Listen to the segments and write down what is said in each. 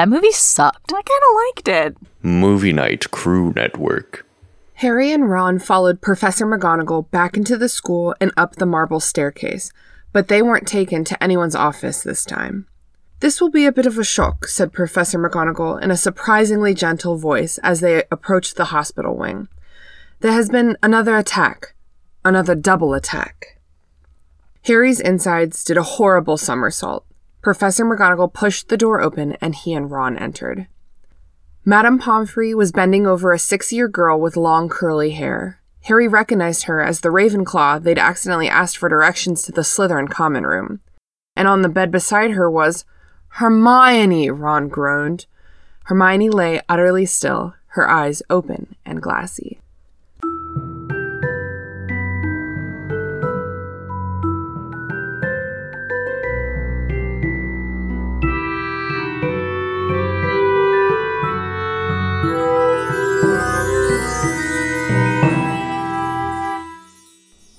That movie sucked. I kind of liked it. Movie Night Crew Network. Harry and Ron followed Professor McGonagall back into the school and up the marble staircase, but they weren't taken to anyone's office this time. This will be a bit of a shock, said Professor McGonagall in a surprisingly gentle voice as they approached the hospital wing. There has been another attack. Another double attack. Harry's insides did a horrible somersault. Professor McGonagall pushed the door open and he and Ron entered. Madame Pomfrey was bending over a six year girl with long curly hair. Harry recognized her as the Ravenclaw they'd accidentally asked for directions to the Slytherin common room. And on the bed beside her was Hermione, Ron groaned. Hermione lay utterly still, her eyes open and glassy.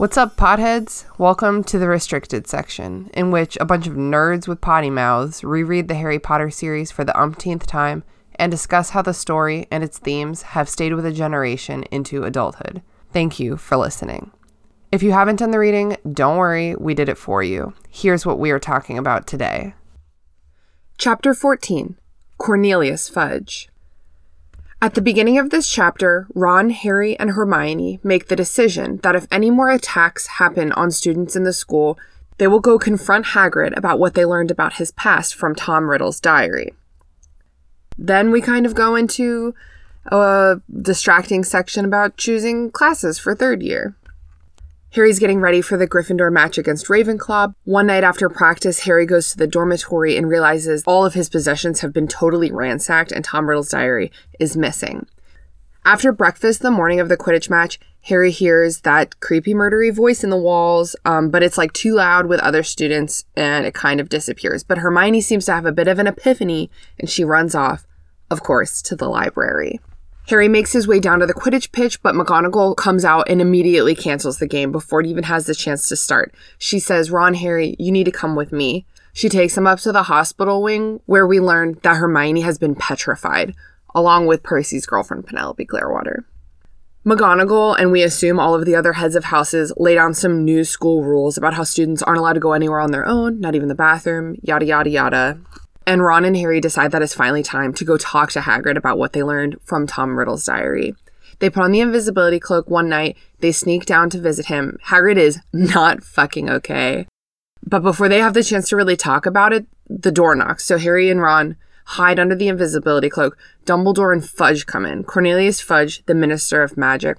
What's up, potheads? Welcome to the restricted section, in which a bunch of nerds with potty mouths reread the Harry Potter series for the umpteenth time and discuss how the story and its themes have stayed with a generation into adulthood. Thank you for listening. If you haven't done the reading, don't worry, we did it for you. Here's what we are talking about today. Chapter 14 Cornelius Fudge. At the beginning of this chapter, Ron, Harry, and Hermione make the decision that if any more attacks happen on students in the school, they will go confront Hagrid about what they learned about his past from Tom Riddle's diary. Then we kind of go into a distracting section about choosing classes for third year. Harry's getting ready for the Gryffindor match against Ravenclaw. One night after practice, Harry goes to the dormitory and realizes all of his possessions have been totally ransacked and Tom Riddle's diary is missing. After breakfast the morning of the Quidditch match, Harry hears that creepy murdery voice in the walls, um, but it's like too loud with other students and it kind of disappears. But Hermione seems to have a bit of an epiphany and she runs off, of course, to the library. Harry makes his way down to the Quidditch pitch, but McGonagall comes out and immediately cancels the game before it even has the chance to start. She says, Ron, Harry, you need to come with me. She takes him up to the hospital wing, where we learn that Hermione has been petrified, along with Percy's girlfriend, Penelope Clearwater. McGonagall, and we assume all of the other heads of houses, lay down some new school rules about how students aren't allowed to go anywhere on their own, not even the bathroom, yada, yada, yada. And Ron and Harry decide that it's finally time to go talk to Hagrid about what they learned from Tom Riddle's diary. They put on the invisibility cloak one night, they sneak down to visit him. Hagrid is not fucking okay. But before they have the chance to really talk about it, the door knocks. So Harry and Ron hide under the invisibility cloak. Dumbledore and Fudge come in. Cornelius Fudge, the Minister of Magic.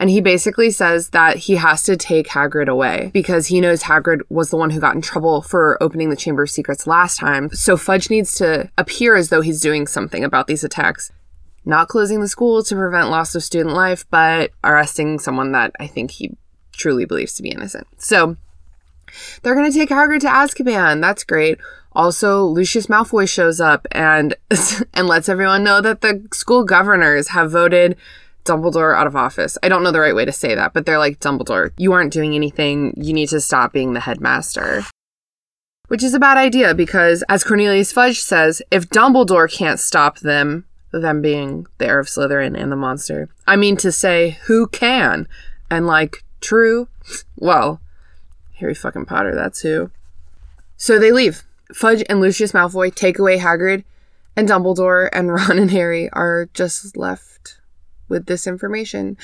And he basically says that he has to take Hagrid away because he knows Hagrid was the one who got in trouble for opening the Chamber of Secrets last time. So Fudge needs to appear as though he's doing something about these attacks. Not closing the school to prevent loss of student life, but arresting someone that I think he truly believes to be innocent. So they're going to take Hagrid to Azkaban. That's great. Also, Lucius Malfoy shows up and and lets everyone know that the school governors have voted Dumbledore out of office. I don't know the right way to say that, but they're like, Dumbledore, you aren't doing anything. You need to stop being the headmaster. Which is a bad idea because, as Cornelius Fudge says, if Dumbledore can't stop them, them being the heir of Slytherin and the monster, I mean to say, who can? And like, true? Well, Harry fucking Potter, that's who. So they leave. Fudge and Lucius Malfoy take away Hagrid, and Dumbledore and Ron and Harry are just left with this information.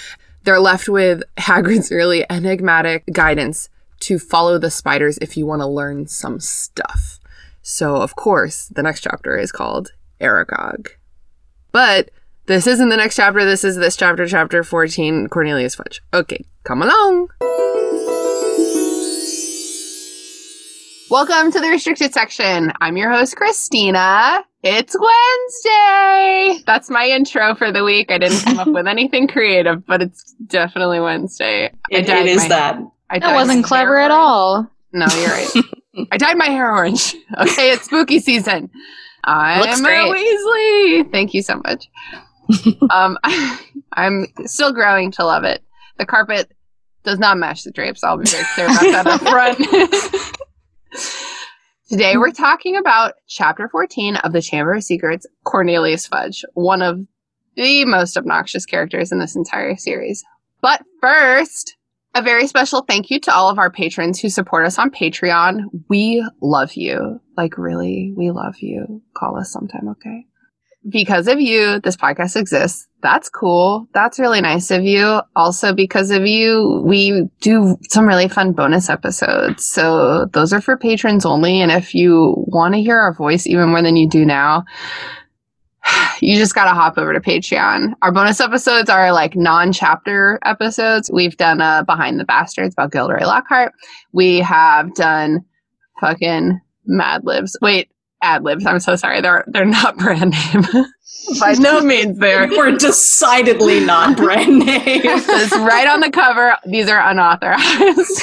They're left with Hagrid's really enigmatic guidance to follow the spiders if you want to learn some stuff. So, of course, the next chapter is called Aragog. But this isn't the next chapter. This is this chapter, chapter 14, Cornelius Fudge. Okay, come along. Welcome to the restricted section. I'm your host, Christina. It's Wednesday. That's my intro for the week. I didn't come up with anything creative, but it's definitely Wednesday. It, it is my, that. I that wasn't clever at all. No, you're right. I dyed my hair orange. Okay, it's spooky season. I'm Looks great. Weasley. Thank you so much. um, I'm still growing to love it. The carpet does not match the drapes. I'll be very clear about that up front. Today mm-hmm. we're talking about chapter 14 of the Chamber of Secrets, Cornelius Fudge, one of the most obnoxious characters in this entire series. But first, a very special thank you to all of our patrons who support us on Patreon. We love you. Like, really, we love you. Call us sometime, okay? Because of you, this podcast exists. That's cool. That's really nice of you. Also, because of you, we do some really fun bonus episodes. So, those are for patrons only. And if you want to hear our voice even more than you do now, you just gotta hop over to Patreon. Our bonus episodes are like non-chapter episodes. We've done a Behind the Bastards about Gilderoy Lockhart. We have done fucking Mad Libs. Wait, ad libs. I'm so sorry. They're they're not brand name. By no means they're We're decidedly not brand name. it's right on the cover. These are unauthorized.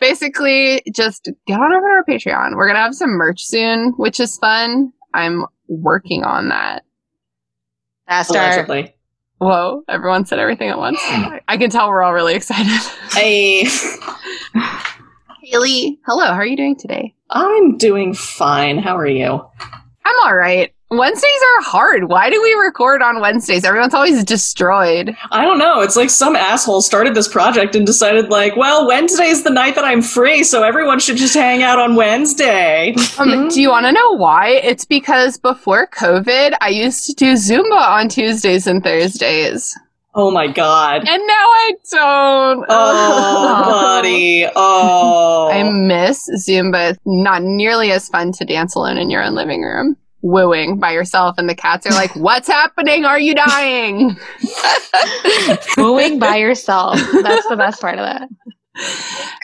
Basically, just get on over to our Patreon. We're gonna have some merch soon, which is fun. I'm working on that. Faster. Allegedly. Whoa, everyone said everything at once. I can tell we're all really excited. Hey. Haley, hello, how are you doing today? I'm doing fine. How are you? I'm all right. Wednesdays are hard. Why do we record on Wednesdays? Everyone's always destroyed. I don't know. It's like some asshole started this project and decided, like, well, Wednesday's the night that I'm free, so everyone should just hang out on Wednesday. Um, do you want to know why? It's because before COVID, I used to do Zumba on Tuesdays and Thursdays. Oh my god. And now I don't. Oh, buddy. Oh. I miss Zumba. It's not nearly as fun to dance alone in your own living room, wooing by yourself, and the cats are like, What's happening? Are you dying? Wooing by yourself. That's the best part of that.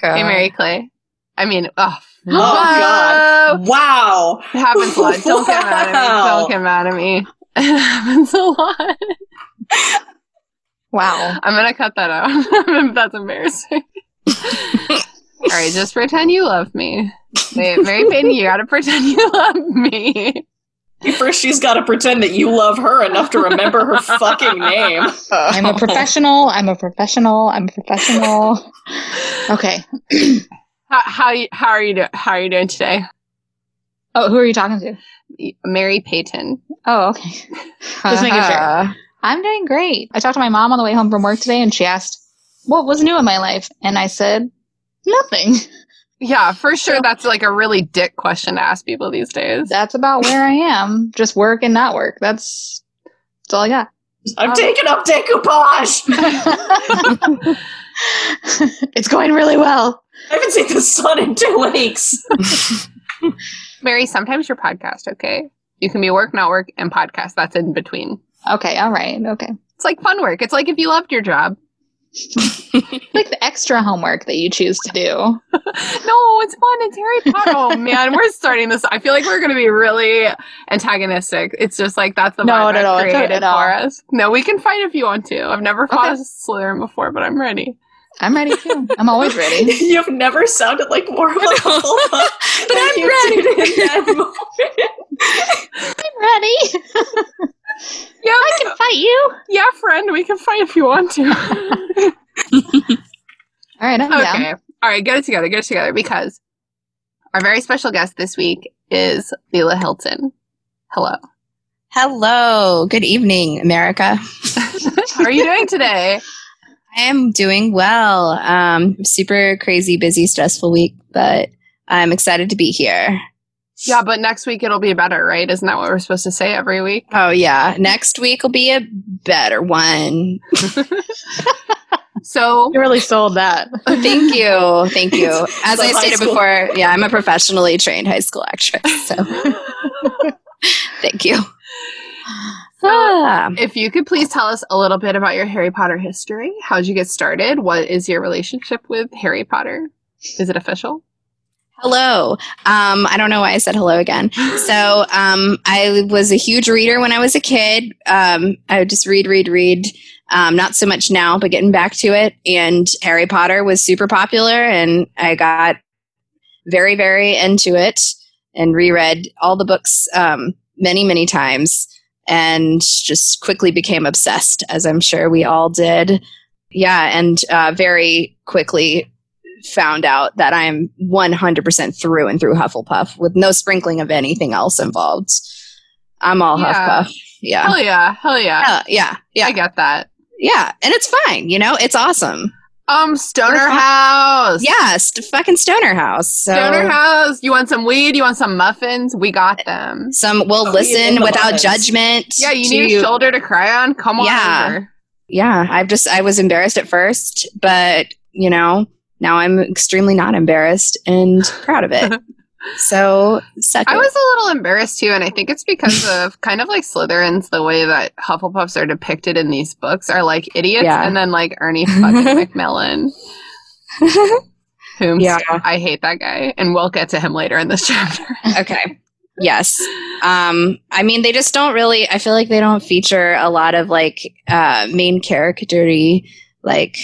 Hey, Mary Clay. I mean, oh, Oh, God. Wow. It happens a lot. Don't get mad at me. Don't get mad at me. It happens a lot. Wow. I'm gonna cut that out. That's embarrassing. All right, just pretend you love me. Mary Payne, you gotta pretend you love me. First, she's got to pretend that you love her enough to remember her fucking name. I'm a professional. I'm a professional. I'm a professional. Okay. How how, you, how are you do, How are you doing today, Oh, who are you talking to? Mary Payton? Oh, okay. Just making sure. Uh-huh. I'm doing great. I talked to my mom on the way home from work today and she asked, What was new in my life? And I said, Nothing. Yeah, for sure. That's like a really dick question to ask people these days. That's about where I am. Just work and not work. That's, that's all I got. I'm um, taking up decoupage. it's going really well. I haven't seen the sun in two weeks. Mary, sometimes your podcast, okay? You can be work, not work, and podcast. That's in between. Okay, all right. Okay. It's like fun work. It's like if you loved your job. Like the extra homework that you choose to do. no, it's fun. It's Harry Potter. Oh man, we're starting this. I feel like we're going to be really antagonistic. It's just like that's the No, vibe no, no, created for us. No, we can fight if you want to. I've never fought Okay. a Slytherin before, but I'm ready. I'm ready too. I'm always ready. You've never sounded like more of a Hufflepuff But than I'm you ready. did in that. I'm ready. Yeah, I can fight you. yeah, friend. We can fight if you want to. All right, I'm down. okay. All right, get it together. Get it together because our very special guest this week is Lelia Hilton. Hello. Hello. Good evening, America. How are you doing today? I am doing well. Um, super crazy, busy, stressful week, but I'm excited to be here. Yeah, but next week it'll be better, right? Isn't that what we're supposed to say every week? Oh, yeah. Next week will be a better one. So You really sold that. Thank you. Thank you. As Like I stated school. before, yeah, I'm a professionally trained high school actress. So thank you. Ah. If you could please tell us a little bit about your Harry Potter history. How did you get started? What is your relationship with Harry Potter? Is it official? Hello. Um, I don't know why I said hello again. So um, I was a huge reader when I was a kid. Um, I would just read, read, read. Um, not so much now, but getting back to it. And Harry Potter was super popular, and I got very, very into it and reread all the books um, many, many times and just quickly became obsessed, as I'm sure we all did. Yeah, and uh, very quickly found out that I'm 100% through and through Hufflepuff with no sprinkling of anything else involved. I'm all Yeah. Huffpuff. Yeah. Hell yeah. Hell yeah. Uh, yeah. Yeah. I get that. Yeah. And it's fine. You know, it's awesome. Um, Stoner We're. House. Yeah. St- fucking Stoner House. So Stoner House. You want some weed? You want some muffins? We got them. some We'll Oh, listen without muffins. judgment. Yeah, you to- need a shoulder to cry on? Come on Yeah. over. yeah i've just i was embarrassed at first but you know now i'm extremely not embarrassed and proud of it so I was a little embarrassed too, and I think it's because of kind of like Slytherins, the way that Hufflepuffs are depicted in these books are like idiots, Yeah. and then like Ernie fucking Macmillan, whom Yeah. I hate that guy, and we'll get to him later in this chapter. okay yes um i mean they just don't really i feel like they don't feature a lot of like uh main charactery like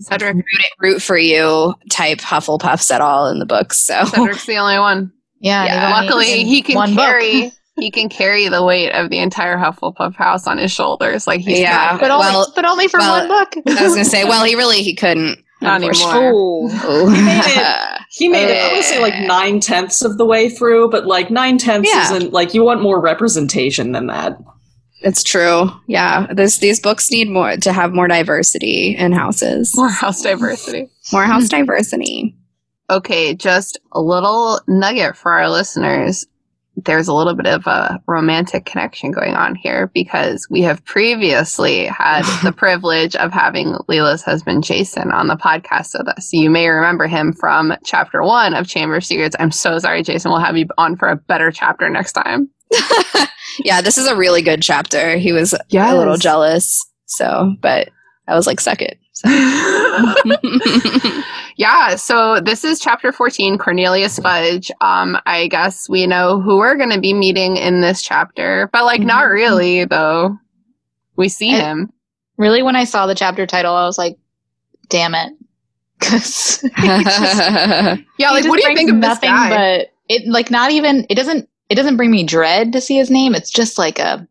Cedric, root, root for you type hufflepuffs at all in the books so Cedric's the only one. Yeah. Yeah. Luckily, he can one carry. He can carry the weight of the entire Hufflepuff house on his shoulders. Like he's Yeah. not, But only, Well- but only for well, one book. i was gonna say well he really he couldn't Not anymore. Oh. He made it- He made it, I would say like nine tenths of the way through, but like nine tenths Yeah. isn't like you want more representation than that. It's true. Yeah, this these books need more to have more diversity in houses. more house diversity. More house diversity. Okay, just a little nugget for our listeners. There's a little bit of a romantic connection going on here because we have previously had the privilege of having Lelia's husband Jason on the podcast with us. You may remember him from chapter one of Chamber of Secrets. I'm so sorry, Jason. We'll have you on for a better chapter next time. yeah, this is a really good chapter. He was a little jealous, so but I was like, suck it. So. yeah, so this is chapter 14, Cornelius Fudge. Um, I guess we know who we're going to be meeting in this chapter, but like not Mhm. really, though. We see I- him. Really, when I saw the chapter title, I was like, damn it. Because Yeah, like what do you think of this guy? But it like not even it doesn't it doesn't bring me dread to see his name. It's just like a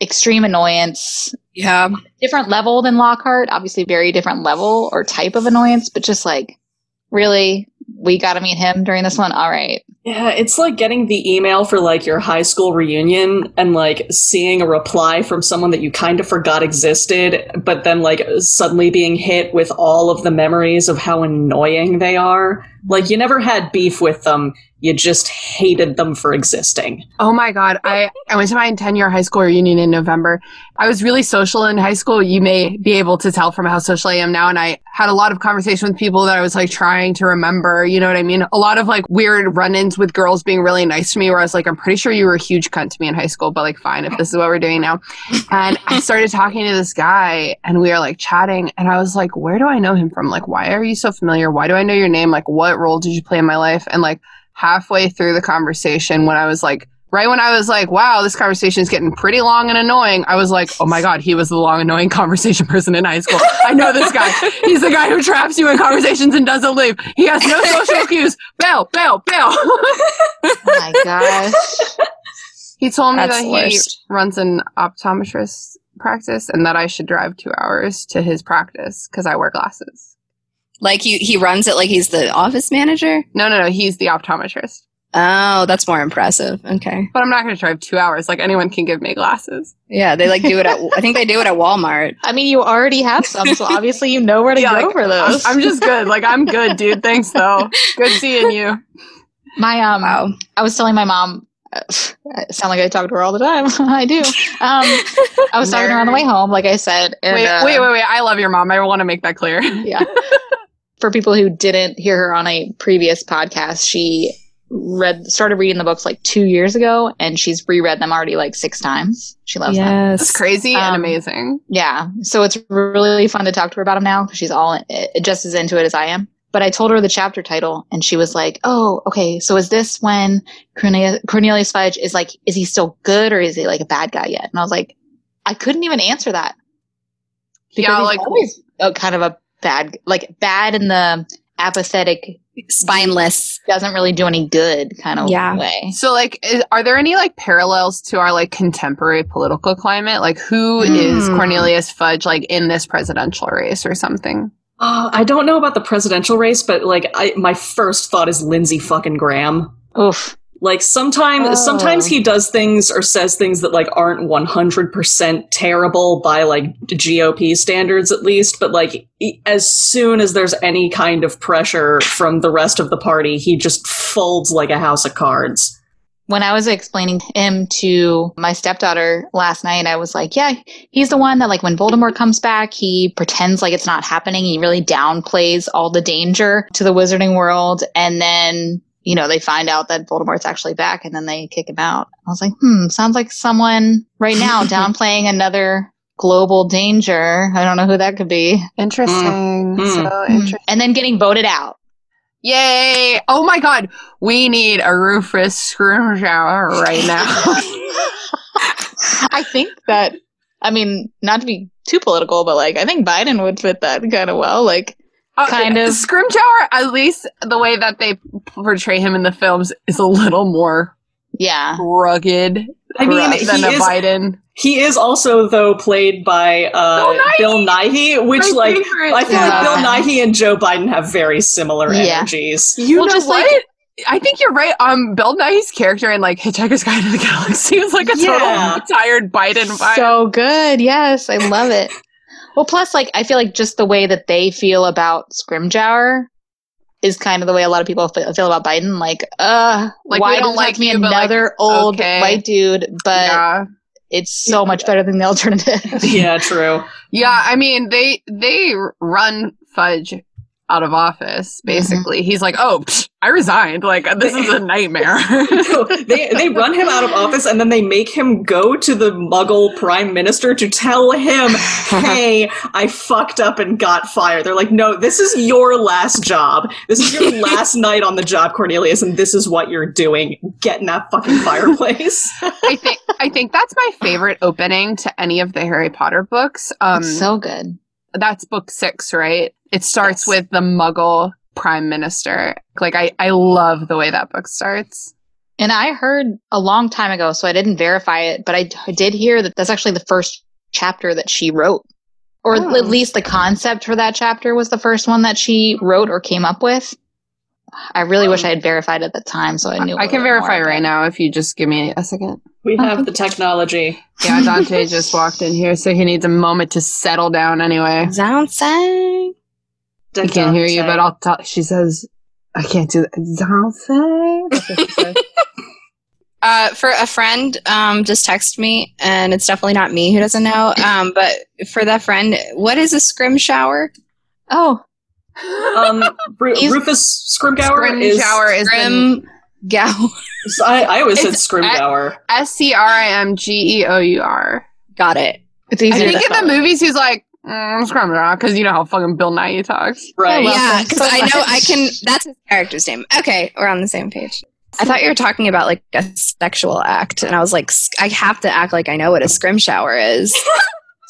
extreme annoyance, yeah, different level than Lockhart. Obviously, very different level or type of annoyance, but just like really, we got to meet him during this one. All right, Yeah, it's like getting the email for like your high school reunion and like seeing a reply from someone that you kind of forgot existed, but then like suddenly being hit with all of the memories of how annoying they are. Like you never had beef with them, you just hated them for existing. Oh my god, I I went to my 10-year high school reunion in November. I was really social in high school. You may be able to tell from how social I am now and I had a lot of conversation with people that I was like trying to remember, you know what I mean? A lot of like weird run-ins with girls being really nice to me where I was like I'm pretty sure you were a huge cunt to me in high school, but like fine if this is what we're doing now. And I started talking to this guy and we are like chatting and I was like where do I know him from? Like why are you so familiar? Why do I know your name? Like what role did you play in my life? And like halfway through the conversation when I was like, right when I was like, wow, this conversation is getting pretty long and annoying, I was like, oh my God, he was the long, annoying conversation person in high school. I know this guy. He's the guy who traps you in conversations and doesn't leave. He has no social cues. Bail, bail, bail. oh my gosh, he told me That's that the he worst. runs an optometrist practice and that I should drive two hours to his practice because I wear glasses. like he he runs it like he's the office manager. No, no, no. He's the optometrist. Oh, that's more impressive. Okay, But I'm not going to drive two hours. Like anyone can give me glasses. yeah, they like do it at. I think they do it at Walmart. I mean, you already have some, so obviously you know where to Yeah, go like, for those. I'm just good. Like I'm good, dude. Thanks though. Good seeing you. my um, Wow. I was telling my mom. Uh, I sound like I talk to her all the time. I do. Um, I was talking to her on the way home, like I said. And, Wait, uh, wait, wait, wait. I love your mom. I want to make that clear. yeah. For people who didn't hear her on a previous podcast, she read started reading the books like two years ago, and she's reread them already like six times. She loves them. It's crazy and Um, amazing. Yeah, so it's really fun to talk to her about them now because she's all uh, just as into it as I am. But I told her the chapter title, and she was like, "Oh, okay. So is this when Cornelius, Cornelius Fudge is like, is he still good or is he like a bad guy yet?" And I was like, I couldn't even answer that. because Yeah, he's like- always a kind of a bad, like bad in the apathetic, Spineless. doesn't really do any good kind of Yeah. way. So, like, is, are there any like parallels to our like contemporary political climate? Like, who is Hmm. Cornelius Fudge like in this presidential race or something? Uh, I don't know about the presidential race, but like, I, my first thought is Lindsey fucking Graham. Oof. Like sometimes, Oh. sometimes he oh. does things or says things that like aren't one hundred percent terrible by like GOP standards, at least. But like, as soon as there's any kind of pressure from the rest of the party, he just folds like a house of cards. When I was explaining him to my stepdaughter last night, I was like, yeah, he's the one that, like, when Voldemort comes back, he pretends like it's not happening. He really downplays all the danger to the wizarding world. And then, you know, they find out that Voldemort's actually back and then they kick him out. I was like, hmm, sounds like someone right now downplaying another global danger. I don't know who that could be. Interesting. Mm. So Hmm. interesting. And then getting voted out. Yay! Oh my god, we need a Rufus Scrimgeour right now. I think that, I mean, not to be too political, but like, I think Biden would fit that kind of well. Like, Kind of. Scrimgeour, at least the way that they portray him in the films, is a little more yeah. rugged I mean, rough than he a is- Biden. He is also though played by uh, Bill Bill Nighy, which My like favorite. I feel Yeah. like Bill Nighy and Joe Biden have very similar Yeah. energies. You Well, know just what? like- I think you're right. Um, Bill Nighy's character in like Hitchhiker's Guide to the Galaxy was like a Yeah. total tired Biden vibe. So good. Yes. I love it. Well, plus, like, I feel like just the way that they feel about Scrimgeour is kind of the way a lot of people feel, feel about Biden. Like, uh, Like, why don't does it have like me be you, but, like, another old okay. white dude? But yeah. it's so much better than the alternative. Yeah, true. Yeah, I mean they they run Fudge out of office. Basically, he's like, "Oh, psh, I resigned. Like this is a nightmare." No, they they run him out of office and then they make him go to the Muggle Prime Minister to tell him, "Hey, I fucked up and got fired." They're like, "No, this is your last job. This is your last night on the job, Cornelius, and this is what you're doing. Get in that fucking fireplace." I think I think that's my favorite opening to any of the Harry Potter books. Um, it's so good. that's book six, right? It starts Yes. with the Muggle Prime Minister. Like I I love the way that book starts. And I heard a long time ago, so I didn't verify it, but I did hear that that's actually the first chapter that she wrote. Or Oh. at least the concept for that chapter was the first one that she wrote or came up with. I really wish um, I had verified at the time so I knew. a I can little bit more, verify right now if you just give me a second. We Oh, have the technology. Yeah, Dante just walked in here, so he needs a moment to settle down. Anyway. Dante. I can't hear you, but I'll tell. She says, "I can't do that." Dante. That's what she said. Uh, for a friend, um, just text me, and it's definitely not me who doesn't know. Um, but for that friend, what is a scrim shower? Oh, Um, Ru- Is- Rufus Scrimgour is. Scrimgeour is the Scrim gow. I, I always said It's- Scrimgour. S C R I M G E O U R. Got it. it's I easier. think to in the movies he's like mm, Scrimgeour because you know how fucking Bill Nighy talks. Right. love yeah, because so I know I can. That's his character's name. Okay, we're on the same page. I thought you were talking about like a sexual act, and I was like, I have to act like I know what a scrim shower is.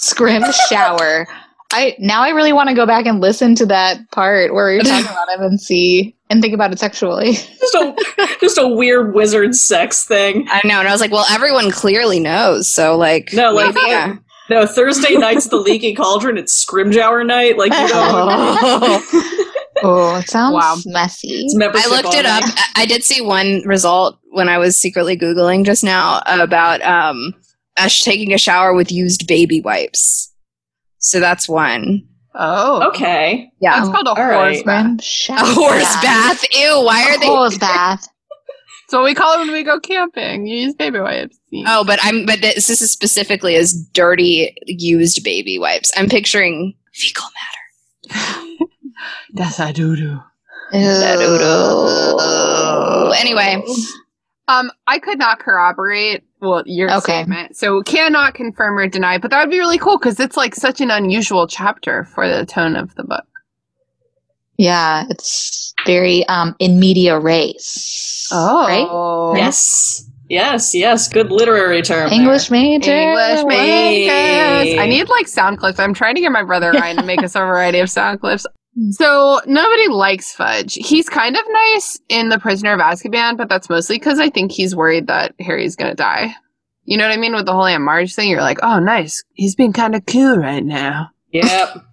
Scrim shower. I now I really want to go back and listen to that part where you're talking about him and see and think about it sexually. Just a, just a weird wizard sex thing. I know, and I was like, well, everyone clearly knows, so like, No, like maybe, yeah. No Thursday nights the Leaky Cauldron. It's Scrimjour night. Like you know, Oh, it sounds Wow. messy. it's I looked it only. up. I- I did see one result when I was secretly googling just now about um us taking a shower with used baby wipes. So that's one. Oh, Okay. Yeah, it's called a All horse right. bath. A horse bath. Ew. Why are A they? horse bath. So we call it when we go camping. You use baby wipes. Oh, but I'm. But this, this is specifically as dirty used baby wipes. I'm picturing fecal matter. that's a doo doo. Anyway, Um, I could not corroborate. Well, your Okay. statement, so cannot confirm or deny. But that would be really cool because it's like such an unusual chapter for the tone of the book. Yeah, it's very um in medias res. Right? Oh. Yes. Yes. Yes. Good literary term. there. English major. English Hey. makers. I need like sound clips. I'm trying to get my brother Ryan to make us a variety of sound clips. Hmm. So nobody likes Fudge. He's kind of nice in The Prisoner of Azkaban, but that's mostly because I think he's worried that Harry's gonna die. You know what I mean? With the whole Aunt Marge thing, you're like, oh, nice. He's being kind of cool right now. Yep.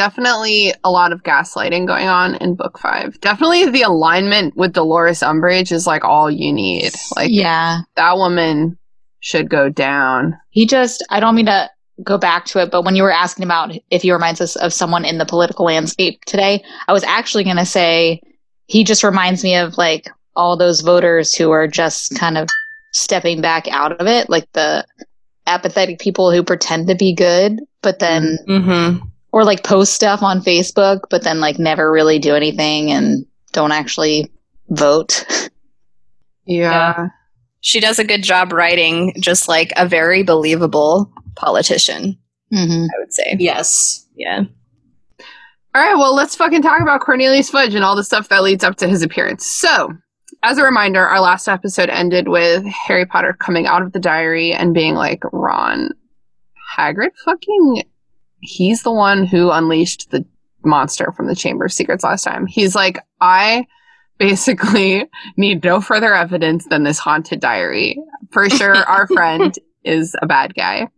Definitely a lot of gaslighting going on in book five. Definitely the alignment with Dolores Umbridge is like all you need. Like yeah. that woman should go down. He just, I don't mean to go back to it, but when you were asking about if he reminds us of someone in the political landscape today, I was actually going to say he just reminds me of like all those voters who are just kind of stepping back out of it, like the apathetic people who pretend to be good, but then, Mm-hmm. Or like post stuff on Facebook, but then like never really do anything and don't actually vote. Yeah. She does a good job writing just like a very believable politician, hmm I would say. Yes. Yeah. All right, well, let's fucking talk about Cornelius Fudge and all the stuff that leads up to his appearance. So, as a reminder, our last episode ended with Harry Potter coming out of the diary and being like, Ron, Hagrid fucking, he's the one who unleashed the monster from the Chamber of Secrets last time. He's like, I basically need no further evidence than this haunted diary. For sure, our friend is a bad guy.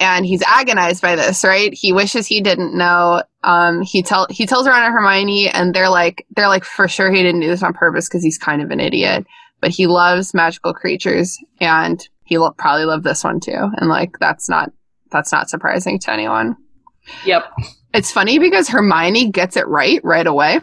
And he's agonized by this, right? He wishes he didn't know. Um, he tell he tells Ron and Hermione, and they're like, they're like, for sure he didn't do this on purpose because he's kind of an idiot. But he loves magical creatures, and he lo- probably loved this one too. And like, that's not that's not surprising to anyone. Yep. It's funny because Hermione gets it right right away.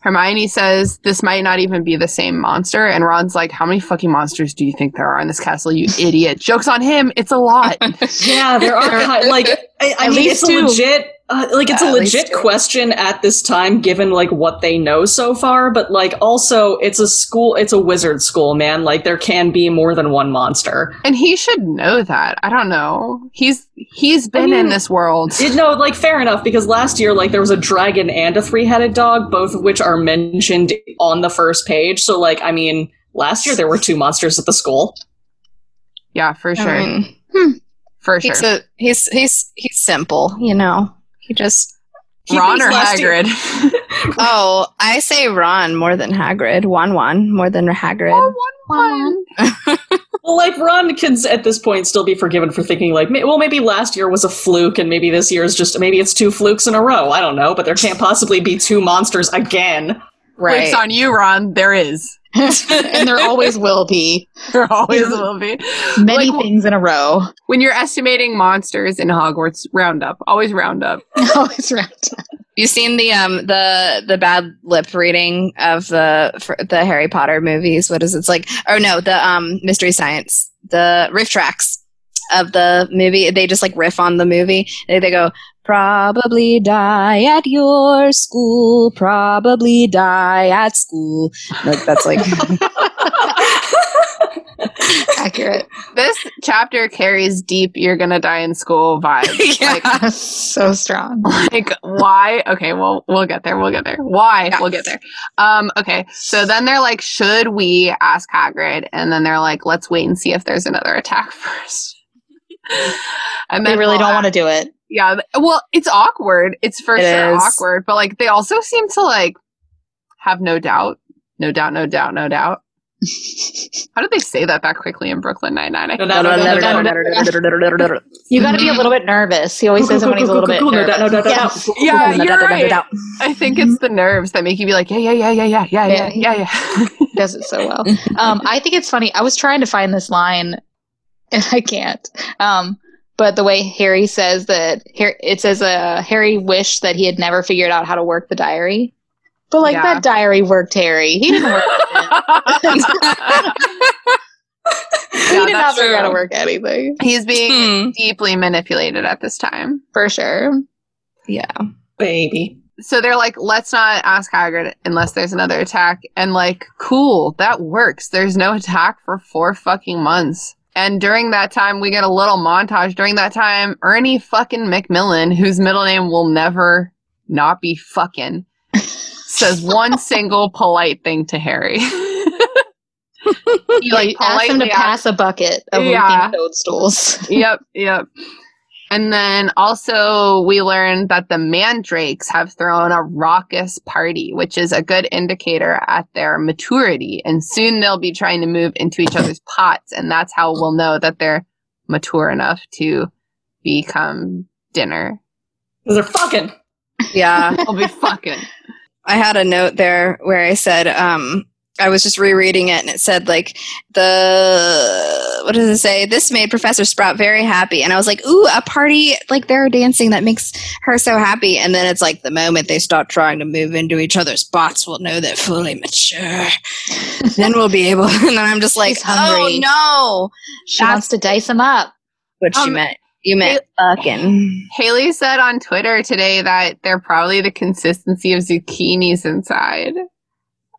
Hermione says this might not even be the same monster, and Ron's like, "How many fucking monsters do you think there are in this castle, you idiot?" Jokes on him. It's a lot. Yeah, there are like I, I At mean, least it's a two. legit uh, like it's Yeah, a legit two. question at this time, given like what they know so far. But like also, it's a school, it's a wizard school, man. Like there can be more than one monster. And he should know that. I don't know. He's he's been mean, in this world. It, no, like fair enough because last year like there was a dragon and a three-headed dog, both of which are mentioned on the first page. So like I mean, last year there were two monsters at the school. yeah, for sure. I mean, for sure. he's a he's he's he's simple, you know. He just He Ron or last Hagrid? Oh, I say Ron more than Hagrid. Wan Wan more than Hagrid. oh, one, one. Well, like Ron can at this point still be forgiven for thinking like, well, maybe last year was a fluke, and maybe this year is just maybe it's two flukes in a row. I don't know, but there can't possibly be two monsters again. right. It's on you, Ron. There is. and there always will be There always will be. many Like, things in a row. When you're estimating monsters in Hogwarts, round up. Always round up. always around. you seen the um the the bad lip reading of the for the Harry Potter movies? What is it? It's like oh no, the um Mystery Science, the RiffTrax of the movie. They just like riff on the movie. They, they go probably die at your school, probably die at school. Like that's like Accurate. This chapter carries deep "you're gonna die in school" vibes. Yeah. Like, so strong. like why okay well we'll get there we'll get there why Yeah. we'll get there um okay so then they're like should we ask hagrid and then they're like let's wait and see if there's another attack first and They really don't want to do it. Yeah well it's awkward it's for It sure is. awkward but like they also seem to like have no doubt no doubt no doubt no doubt how did they say that that quickly in brooklyn no, no. You got to be a little bit nervous. He always says it when he's a little bit nervous. no, no, no, no, Yeah. no. Yeah, you're right. I think it's the nerves that make you be like, yeah, yeah, yeah, yeah, yeah, yeah, yeah, yeah, yeah. Does it so well. Um, I think it's funny. I was trying to find this line, and I can't. Um, but the way Harry says that, it says uh, Harry wished that he had never figured out how to work the diary. But like Yeah. that diary worked Harry. He didn't work. it. he Yeah, did not that's figure out how to work anything He's being Hmm. deeply manipulated at this time. for sure. Yeah. Baby. So they're like, let's not ask Hagrid unless there's another attack. And like, cool, that works. There's no attack for four fucking months. And during that time, we get a little montage. During that time, Ernie fucking Macmillan, whose middle name will never not be fucking, says one single polite thing to Harry. he Like, ask him to pass a bucket of Yeah. toadstools. yep, yep. And then also we learned that the mandrakes have thrown a raucous party, which is a good indicator at their maturity. And soon they'll be trying to move into each other's pots, and that's how we'll know that they're mature enough to become dinner. Because they're fucking. Yeah. I'll be fucking. I had a note there where I said, um, I was just rereading it and it said like the what does it say? This made Professor Sprout very happy. And I was like, ooh, a party like they're dancing that makes her so happy. And then it's like the moment they stop trying to move into each other's spots, we'll know they're fully mature. then we'll be able and then I'm just like, She's oh hungry. no. She That's- wants to dice them up. What you Um, meant. You meant fucking. Haley said on Twitter today that they're probably the consistency of zucchinis inside.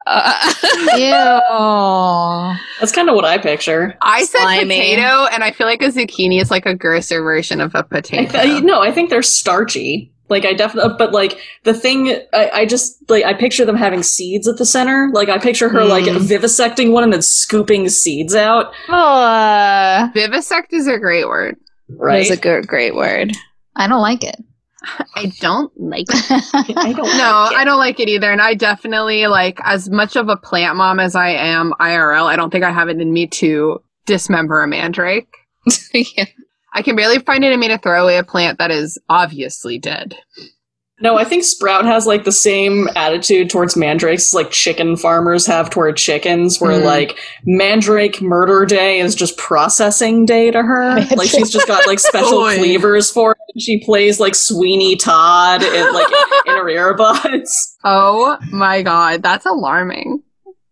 Uh, Ew. That's kind of what I picture. I said Slimy. potato, and I feel like a zucchini is like a grosser version of a potato. th- no, I think they're starchy. Like I definitely, but like the thing, I, I just like I picture them having seeds at the center. Like I picture her like Mm. vivisecting one and then scooping seeds out. Oh, Vivisect is a great word. Right? That's a good, great word. I don't like it. I don't like it. I don't. No, like it. I don't like it either. And I definitely like as much of a plant mom as I am IRL, I don't think I have it in me to dismember a mandrake. yeah. I can barely find it in me to throw away a plant that is obviously dead. No, I think Sprout has like the same attitude towards mandrakes like chicken farmers have toward chickens, where Mm. like mandrake murder day is just processing day to her. like she's just got like special Boy. cleavers for it. and She plays like Sweeney Todd in like in her earbuds. Oh my god, that's alarming.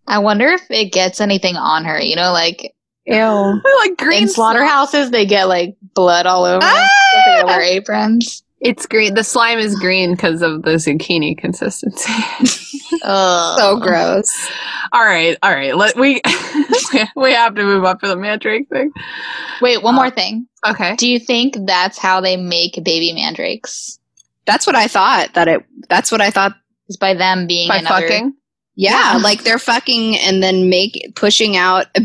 I wonder if it gets anything on her. You know, like Ew. like green in slaughterhouses, they get like blood all over. them. Ah! They wear aprons. It's green. The slime is green because of the zucchini consistency. Ugh. So gross. all right, all right. Let we we have to move up for the mandrake thing. Wait, one Uh, more thing. Okay. Do you think that's how they make baby mandrakes? That's what I thought. That it. That's what I thought. Is by them being By another. fucking. Yeah, Yeah. like they're fucking and then make pushing out.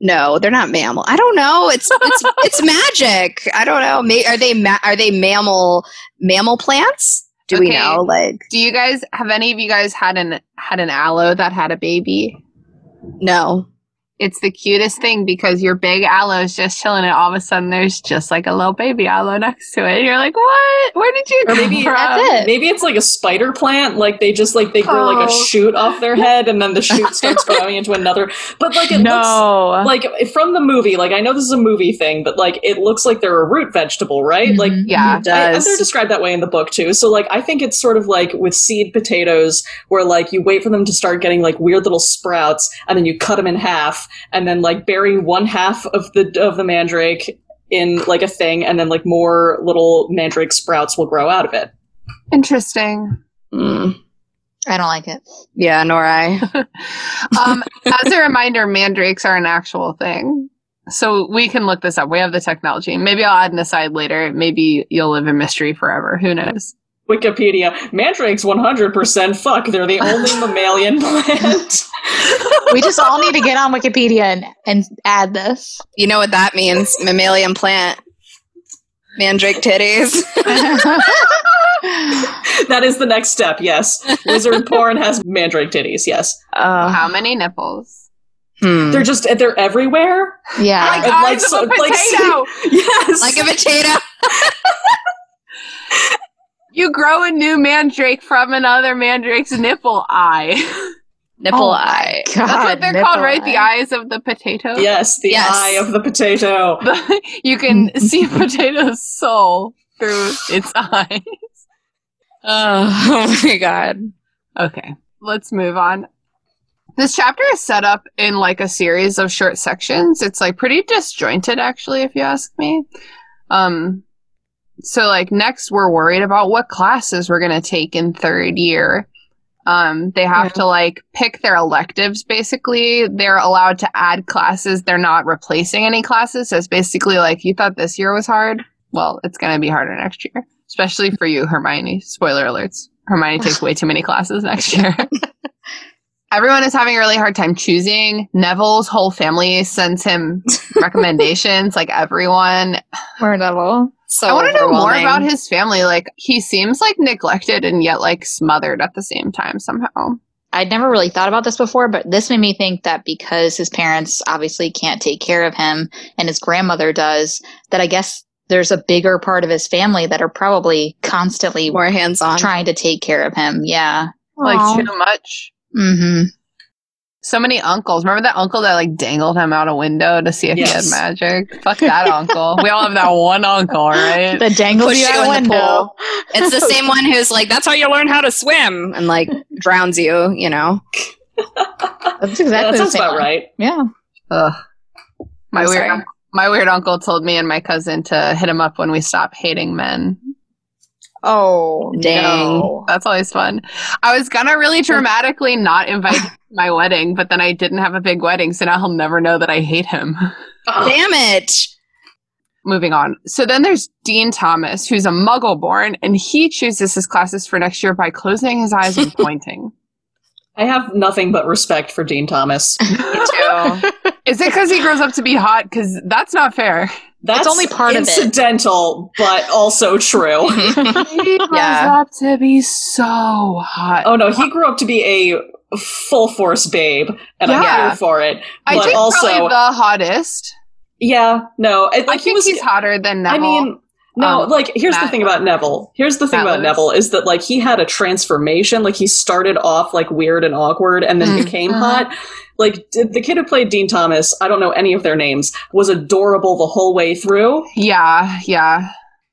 no, they're not mammal. I don't know. It's it's it's magic. I don't know. May, are they ma- are they mammal mammal plants? Do we know? Like Do you guys have any of you guys had an had an aloe that had a baby? no. It's the cutest thing because your big aloe is just chilling, and all of a sudden there's just like a little baby aloe next to it. And you're like, "What? Where did you Or come maybe from?" That's it. Maybe it's like a spider plant. Like they just like they grow like a Oh. shoot off their head, and then the shoot starts growing into another. But like it looks No. like from the movie. Like I know this is a movie thing, but like it looks like they're a root vegetable, right? Like Mhm. Yeah. It I- and does. they're described that way in the book too. So like I think it's sort of like with seed potatoes, where like you wait for them to start getting like weird little sprouts, and then you cut them in half, and then like bury one half of the of the mandrake in like a thing, and then like more little mandrake sprouts will grow out of it. Interesting. Mm. I don't like it. Yeah, nor I. um, as a reminder, mandrakes are an actual thing. So we can look this up. We have the technology. Maybe I'll add an aside later. Maybe you'll live in mystery forever. Who knows? Wikipedia, mandrakes 100% fuck. They're the only mammalian plant. We just all need to get on Wikipedia and, and add this. You know what that means? Mammalian plant. Mandrake titties. that is the next step, yes. Wizard porn has mandrake titties, yes. Uh, How many nipples? Hmm. They're just, they're everywhere. yeah. Like Uh, eyes so- of a like, potato. Yes. like a potato. You grow a new mandrake from another mandrake's nipple eye. Nipple Oh eye. God, That's what they're called, right? The eyes of the potato. yes, the Yes. eye of the potato. you can see a potato's soul through its eyes. Oh, oh my god. Okay, let's move on. This chapter is set up in like a series of short sections. It's like pretty disjointed, actually, if you ask me. Um, so like next, we're worried about what classes we're gonna take in third year. Um, they have Yeah. to like pick their electives. Basically, they're allowed to add classes. They're not replacing any classes. So it's basically like you thought this year was hard. Well, it's gonna be harder next year, especially for you, Hermione. Spoiler alerts. Hermione takes way too many classes next year. Everyone is having a really hard time choosing. Neville's whole family sends him recommendations, like everyone. We're double. So I want to know more about his family. Like, he seems like neglected and yet like smothered at the same time somehow. I'd never really thought about this before, but this made me think that because his parents obviously can't take care of him and his grandmother does, that I guess there's a bigger part of his family that are probably constantly More hands on. trying to take care of him. Yeah. Like Aw. too much. Mm-hmm. So many uncles. Remember that uncle that like dangled him out a window to see if Yes. he had magic? Fuck that uncle. We all have that one uncle, right? The dangle Push you you out a in the window. pool. It's the same one who's like, "That's how you learn how to swim," and like drowns you. You know. That's Yeah, exactly that the sounds same about one. right. Yeah. Ugh. My I'm weird, sorry. my weird uncle told me and my cousin to hit him up when we stop hating men. Oh, Dang. no. That's always fun. I was gonna really dramatically not invite him to my wedding, but then I didn't have a big wedding, so now he'll never know that I hate him. Oh, Damn it! Moving on. So then there's Dean Thomas, who's a muggle born, and he chooses his classes for next year by closing his eyes and pointing. I have nothing but respect for Dean Thomas. Me too. Is it because he grows up to be hot? Because that's not fair. That's only part of it. incidental, but also true. He grows Yeah. up to be so hot. Oh no, he grew up to be a full force babe, and I'm Yeah. here for it. I but think also, probably the hottest. yeah, no, I like, he think was. he's hotter than Neville. I mean, no, Um, like here's the thing about Neville. Here's the thing Matt about Lewis. Neville is that like he had a transformation. Like he started off like weird and awkward, and then Mm. became Mhm. hot. Like the kid who played Dean Thomas, I don't know any of their names, was adorable the whole way through. yeah, yeah.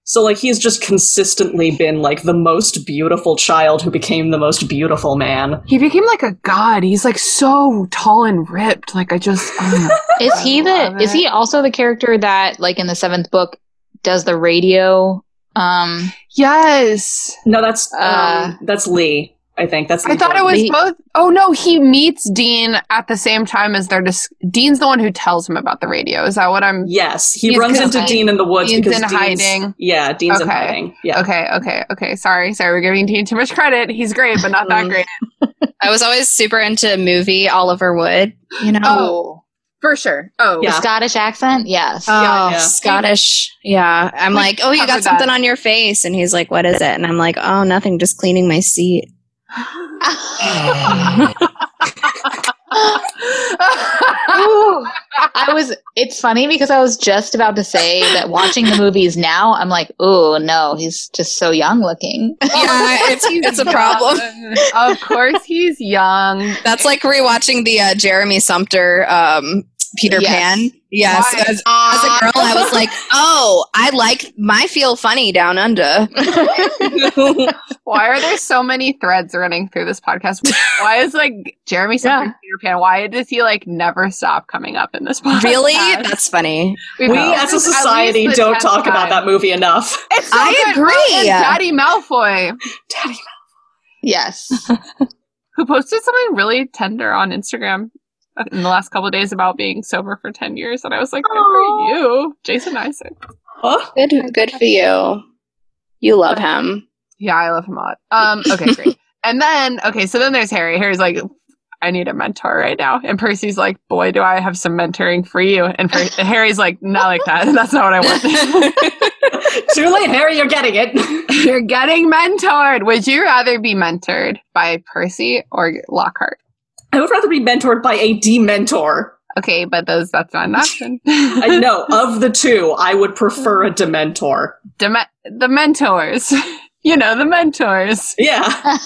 So like he's just consistently been like the most beautiful child who became the most beautiful man. He became like a god. He's like so tall and ripped. Like I just. oh. Is he the love is he also the character that like in the seventh book does the radio um yes. No, that's Uh, um, that's Lee. I think that's. I thought it was He- both. Oh no, he meets Dean at the same time as they're just. Dean's the one who tells him about the radio. Is that what I'm? Yes, he runs good. into Dean in the woods Dean's because in Dean's, hiding. Yeah, Dean's in hiding. Yeah. Okay, okay, okay. Sorry, sorry. We're giving Dean too much credit. He's great, but not that Mm. great. I was always super into movie Oliver Wood. You know. Oh. For sure. Oh, Yeah. the Scottish accent? Yes. Oh, yeah. Scottish. Yeah. I'm We like, oh, you got something that. on your face. And he's like, what is it? And I'm like, oh, nothing, just cleaning my seat. Ooh. I was it's funny because I was just about to say that watching the movies now, I'm like, oh no, he's just so young looking. Yeah, it's, it's a problem. of course, he's young. That's like rewatching the uh, Jeremy Sumpter um, Peter Yes. Pan. Yes. As, as a girl, I was uh. like, oh, I like my feel funny down under. Why are there so many threads running through this podcast? Why is like Jeremy Sumpter Yeah. Peter Pan? Why does he like never stop coming up in this podcast? really? That's funny. We've We as a society don't 10th talk about that movie enough. It's so I good. agree. Oh, and Daddy Malfoy, Daddy. yes. who posted something really tender on Instagram in the last couple of days about being sober for 10 years. And I was like, good Aw. for you, Jason Isaac. Huh? Good, good for you. You love him. Yeah, I love him a lot. Um, okay, great. and then, okay, so then there's Harry. Harry's like, I need a mentor right now. And Percy's like, boy, do I have some mentoring for you. And, per- and Harry's like, not like that. That's not what I want. Too late, Harry. You're getting it. You're getting mentored. Would you rather be mentored by Percy or Lockhart? I would rather be mentored by a dementor. Okay, but those that's not an option. I know of the two, I would prefer a dementor. Dem- the mentors. you know, the mentors. Yeah,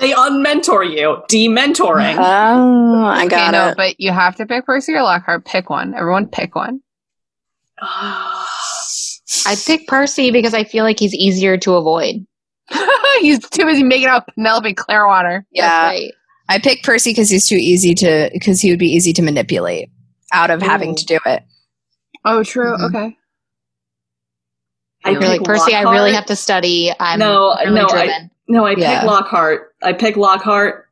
they unmentor you. Dementoring. Oh, I Okay, got no, it. but you have to pick Percy or Lockhart. Pick one. Everyone pick one. I pick Percy because I feel like he's easier to avoid. He's too busy making out with Penelope Clearwater. Yeah. That's right. I picked Percy because he's too easy to, because he would be easy to manipulate out of having to do it. Oh, true. Mhm. Okay. I You're like pick Percy. I really have to study. I'm No, really no, I- driven. No, I Yeah. pick Lockhart. I pick Lockhart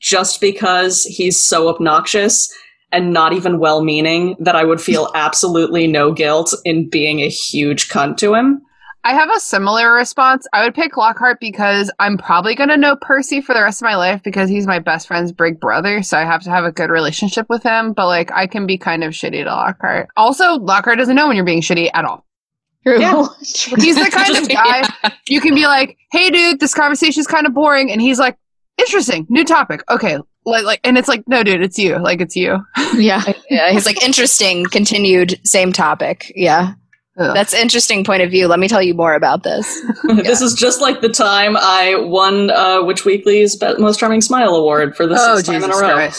just because he's so obnoxious and not even well meaning that I would feel absolutely no guilt in being a huge cunt to him. I have a similar response. I would pick Lockhart because I'm probably going to know Percy for the rest of my life because he's my best friend's big brother. So I have to have a good relationship with him. But like, I can be kind of shitty to Lockhart. Also, Lockhart doesn't know when you're being shitty at all. True. Yeah. He's the kind of guy you can be like, "Hey, dude, this conversation's kind of boring," and he's like, "Interesting, new topic, okay." Like, like, and it's like, "No, dude, it's you. Like, it's you." yeah. Yeah, he's like interesting. Continued, same topic. Yeah, Ugh. That's an interesting point of view. Let me tell you more about this. this is just like the time I won uh, Witch Weekly's Be- Most Charming Smile Award for the oh, sixth time in a row.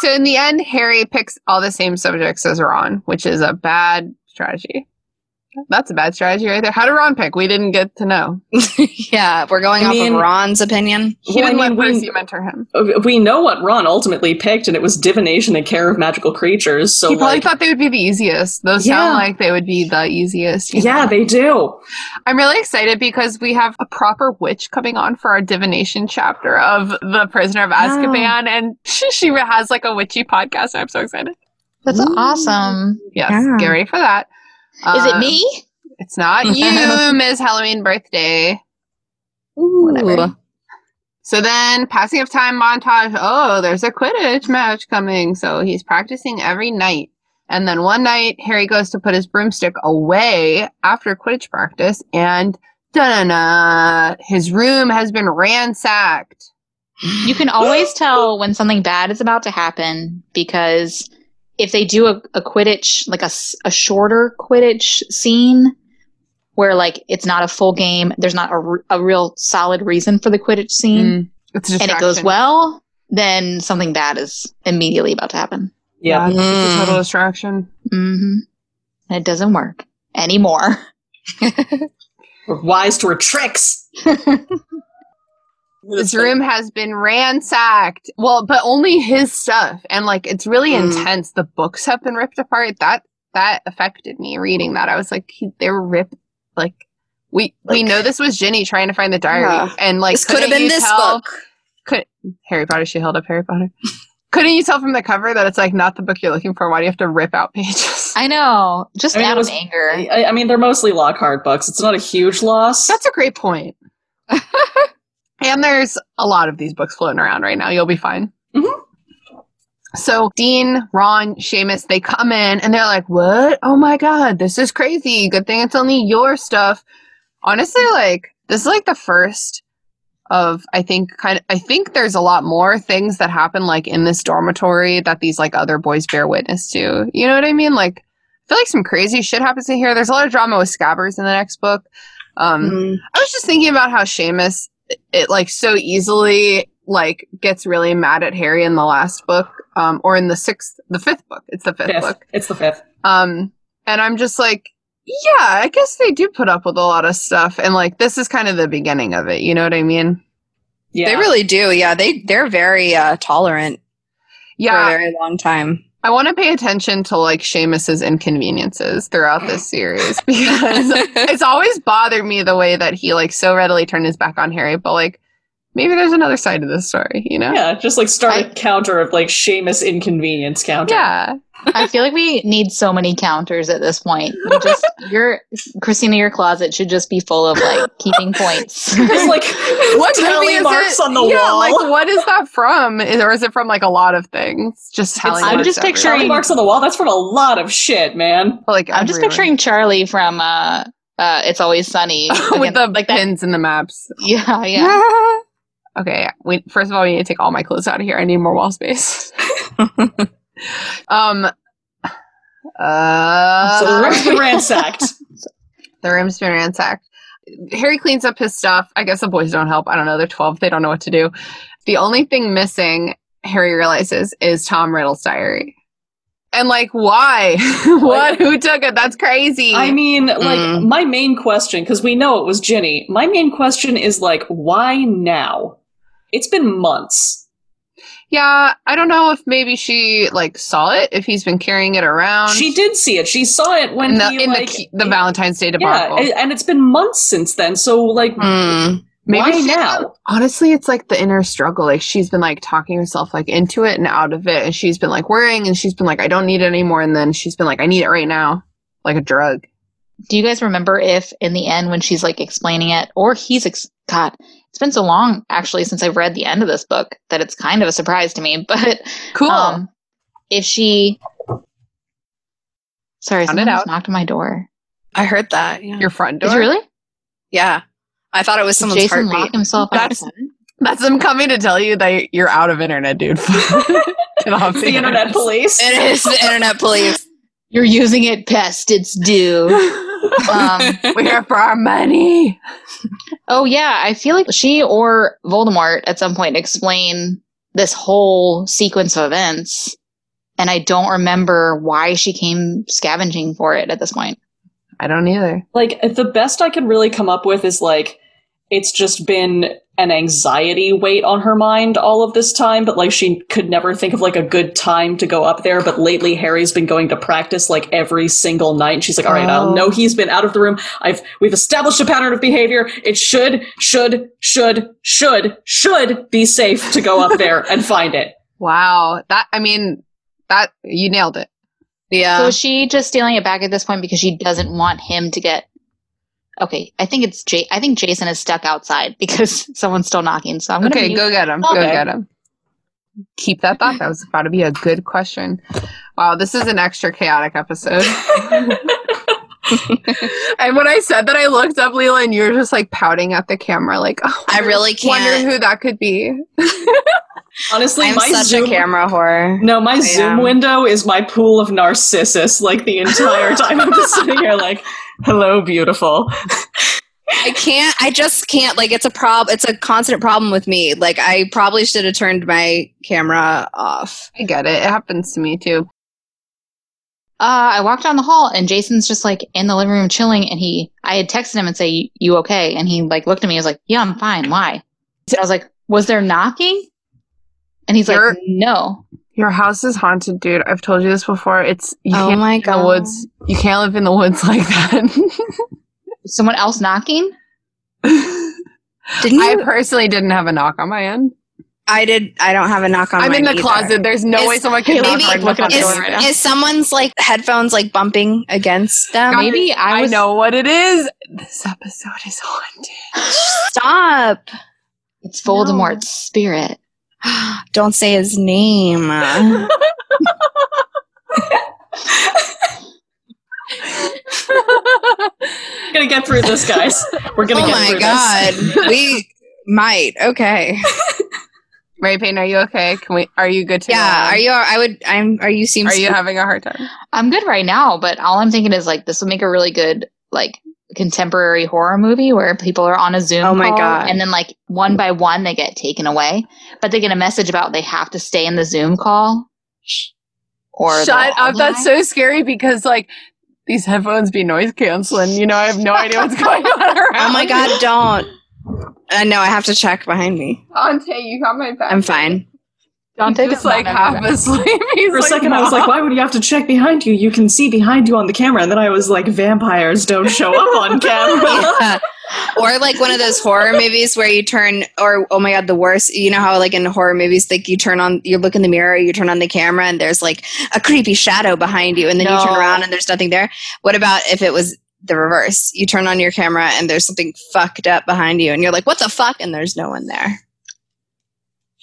So in the end, Harry picks all the same subjects as Ron, which is a bad strategy. That's a bad strategy right there. How did Ron pick? We didn't get to know. yeah, we're going I off mean- of Ron's opinion. He Well, I didn't mean, let we- Percy mentor him. Uh, We know what Ron ultimately picked, and it was divination and care of magical creatures. So, he probably like, thought they would be the easiest. Those Yeah. sound like they would be the easiest. yeah, know? they do. I'm really excited because we have a proper witch coming on for our divination chapter of The Prisoner of Azkaban, and she, she has like a witchy podcast. I'm so excited. That's Ooh. awesome. Yes, Yeah. get ready for that. Is it Um, me? It's not you, Miss Halloween birthday. Ooh. Whatever. So then, passing of time montage. Oh, there's a Quidditch match coming. So he's practicing every night. And then one night, Harry goes to put his broomstick away after Quidditch practice, and da na na, his room has been ransacked. You can always tell when something bad is about to happen because if they do a, a Quidditch, like a shorter Quidditch scene where like it's not a full game, there's not a, r- a real solid reason for the Quidditch scene, Mm, it's and it goes well, then something bad is immediately about to happen. Yeah. it's a Mm. total distraction. hmm And it doesn't work anymore. We're wise to her tricks. His room has been ransacked. Well, but only his stuff, and like it's really Mm. intense. The books have been ripped apart. That that affected me reading that. I was like, he, they were ripped. Like we we know this was Ginny trying to find the diary, Yeah. and like this could have been this tell- book. Could Harry Potter? She held up Harry Potter. couldn't you tell from the cover that it's like not the book you're looking for? Why do you have to rip out pages? I know, just I mean, out was- of anger. I, I mean, they're mostly Lockhart books. It's not a huge loss. That's a great point. and there's a lot of these books floating around right now. You'll be fine. Mhm. So Dean, Ron, Seamus, they come in and they're like, "What? Oh my god, this is crazy! Good thing it's only your stuff." Honestly, like this is like the first of I think kind of I think there's a lot more things that happen like in this dormitory that these like other boys bear witness to. You know what I mean? Like I feel like some crazy shit happens in here. There's a lot of drama with Scabbers in the next book. Um, Mm. I was just thinking about how Seamus, it, like so easily like gets really mad at Harry in the last book, um, or in the sixth, the fifth book. It's the fifth, fifth. book. It's the fifth. Um, and I'm just like, yeah, I guess they do put up with a lot of stuff, and like this is kind of the beginning of it. You know what I mean? Yeah. They really do. Yeah, they they're very uh, tolerant Yeah, for a very long time. I want to pay attention to like Seamus's inconveniences throughout this series because it's always bothered me the way that he like so readily turned his back on Harry, but like maybe there's another side to this story, you know? Yeah, just like start a I- counter of like Seamus inconvenience counter. Yeah. I feel like we need so many counters at this point. We just your Christina, your closet should just be full of like keeping points. There's like What movie tally marks it? on the yeah, wall. like what is that from? Is, or is it from like a lot of things? Just tally I'm just picturing- tally marks on the wall. That's from a lot of shit, man. like I'm just picturing Charlie from uh, uh, "It's Always Sunny" with the like that. pins and the maps. Yeah, yeah. Okay, we first of all we need to take all my clothes out of here. I need more wall space. um. Uh, so the room's been ransacked. The room's been ransacked. Harry cleans up his stuff. I guess the boys don't help. I don't know. They're 12. They don't know what to do. The only thing missing, Harry realizes, is Tom Riddle's diary. And like, why? what? Who took it? That's crazy. I mean, like Mm. my main question, because we know it was Ginny. My main question is like, why now? It's been months. yeah, I don't know if maybe she like saw it, if he's been carrying it around. She did see it. She saw it when in the, he in like the, the it- Valentine's Day yeah, debacle. and, and it's been months since then. So like, Mm. why now? honestly, it's like the inner struggle. Like she's been like talking herself like into it and out of it, and she's been like worrying, and she's been like, I don't need it anymore, and then she's been like, I need it right now, like a drug. Do you guys remember if in the end when she's like explaining it, or he's ex- God, it's been so long actually since I've read the end of this book that it's kind of a surprise to me. But Cool. um, if she, sorry, Sound it someone just knocked on my door. I heard that. Yeah. Your front door. Did you really? yeah. I thought it was Did someone's Jason heartbeat. lock himself That's- outside? That's them coming to tell you that you're out of internet, dude. Get off the internet police. It is the internet police. You're using it past its due. Um, We're here for our money. oh yeah, I feel like she or Voldemort at some point explain this whole sequence of events, and I don't remember why she came scavenging for it at this point. I don't either. Like the best I can really come up with is like it's just been an anxiety weight on her mind all of this time, but like she could never think of like a good time to go up there. But lately Harry's been going to practice like every single night. And she's like, all right, Oh. I know he's been out of the room. I've we've established a pattern of behavior. It should, should, should, should, should be safe to go up there and find it. Wow. That I mean, that you nailed it. Yeah. So is she just stealing it back at this point because she doesn't want him to get? Okay, I think it's J. I think Jason is stuck outside because someone's still knocking. So I'm gonna Okay, go get him. Go get him. Keep that thought. That was about to be a good question. Wow, this is an extra chaotic episode. and when I said that, I looked up Lelia, and you were just like pouting at the camera, like, oh, I really can't. Wonder who that could be. Honestly, I'm my such Zoom, a camera whore. No, my I Zoom am. window is my pool of narcissus. Like the entire time I'm just sitting here, like, "Hello, beautiful." I can't. I just can't. Like, it's a prob. It's a constant problem with me. Like, I probably should have turned my camera off. I get it. It happens to me too. Uh, I walked down the hall and Jason's just like in the living room chilling. And he, I had texted him and say, "You okay?" And he like looked at me. and was like, "Yeah, I'm fine. Why?" I was like, "Was there knocking?" And he's You're- like, "No." Your house is haunted, dude. I've told you this before. It's you Oh can't my live in the God. woods. You can't live in the woods like that. Someone else knocking? Didn't I you? personally didn't have a knock on my end. I did. I don't have a knock on. My end. I'm in the either. closet. There's no Is- way someone can Maybe- knock on my at front the Is, door door. right now. is someone's like headphones like bumping against them? Maybe I I, know what it is. This episode is haunted. Stop! It's Voldemort's spirit. Don't say his name. We're gonna get through this, guys. We're gonna oh get through this. oh my god, we might. Okay. Mary-Peyton, are you okay? Can we? Are you good to? go Yeah. on? Are you? I would. I'm. Are you? Seem. Are you having a hard time? I'm good right now, but all I'm thinking is like this would make a really good like contemporary horror movie where people are on a Zoom. Oh my call, God. And then like one by one they get taken away, but they get a message about they have to stay in the Zoom call. Or Shut they'll up. That's so scary because like these headphones be noise canceling. You know, I have no idea what's going on around. Oh my god! Don't. Uh, no, I have to check behind me. Dante, you got my back. I'm fine. Dante He's just like half asleep. He's For a like, second, I was like, "Why would you have to check behind you? You can see behind you on the camera." And then I was like, "Vampires don't show up on camera." Yeah. Or like one of those horror movies where you turn, or oh my god, the worst. You know how like in horror movies, like you turn on, you look in the mirror, you turn on the camera, and there's like a creepy shadow behind you, and then you turn around and there's nothing there. What about if it was the reverse? You turn on your camera and there's something fucked up behind you, and you're like, what the fuck? And there's no one there.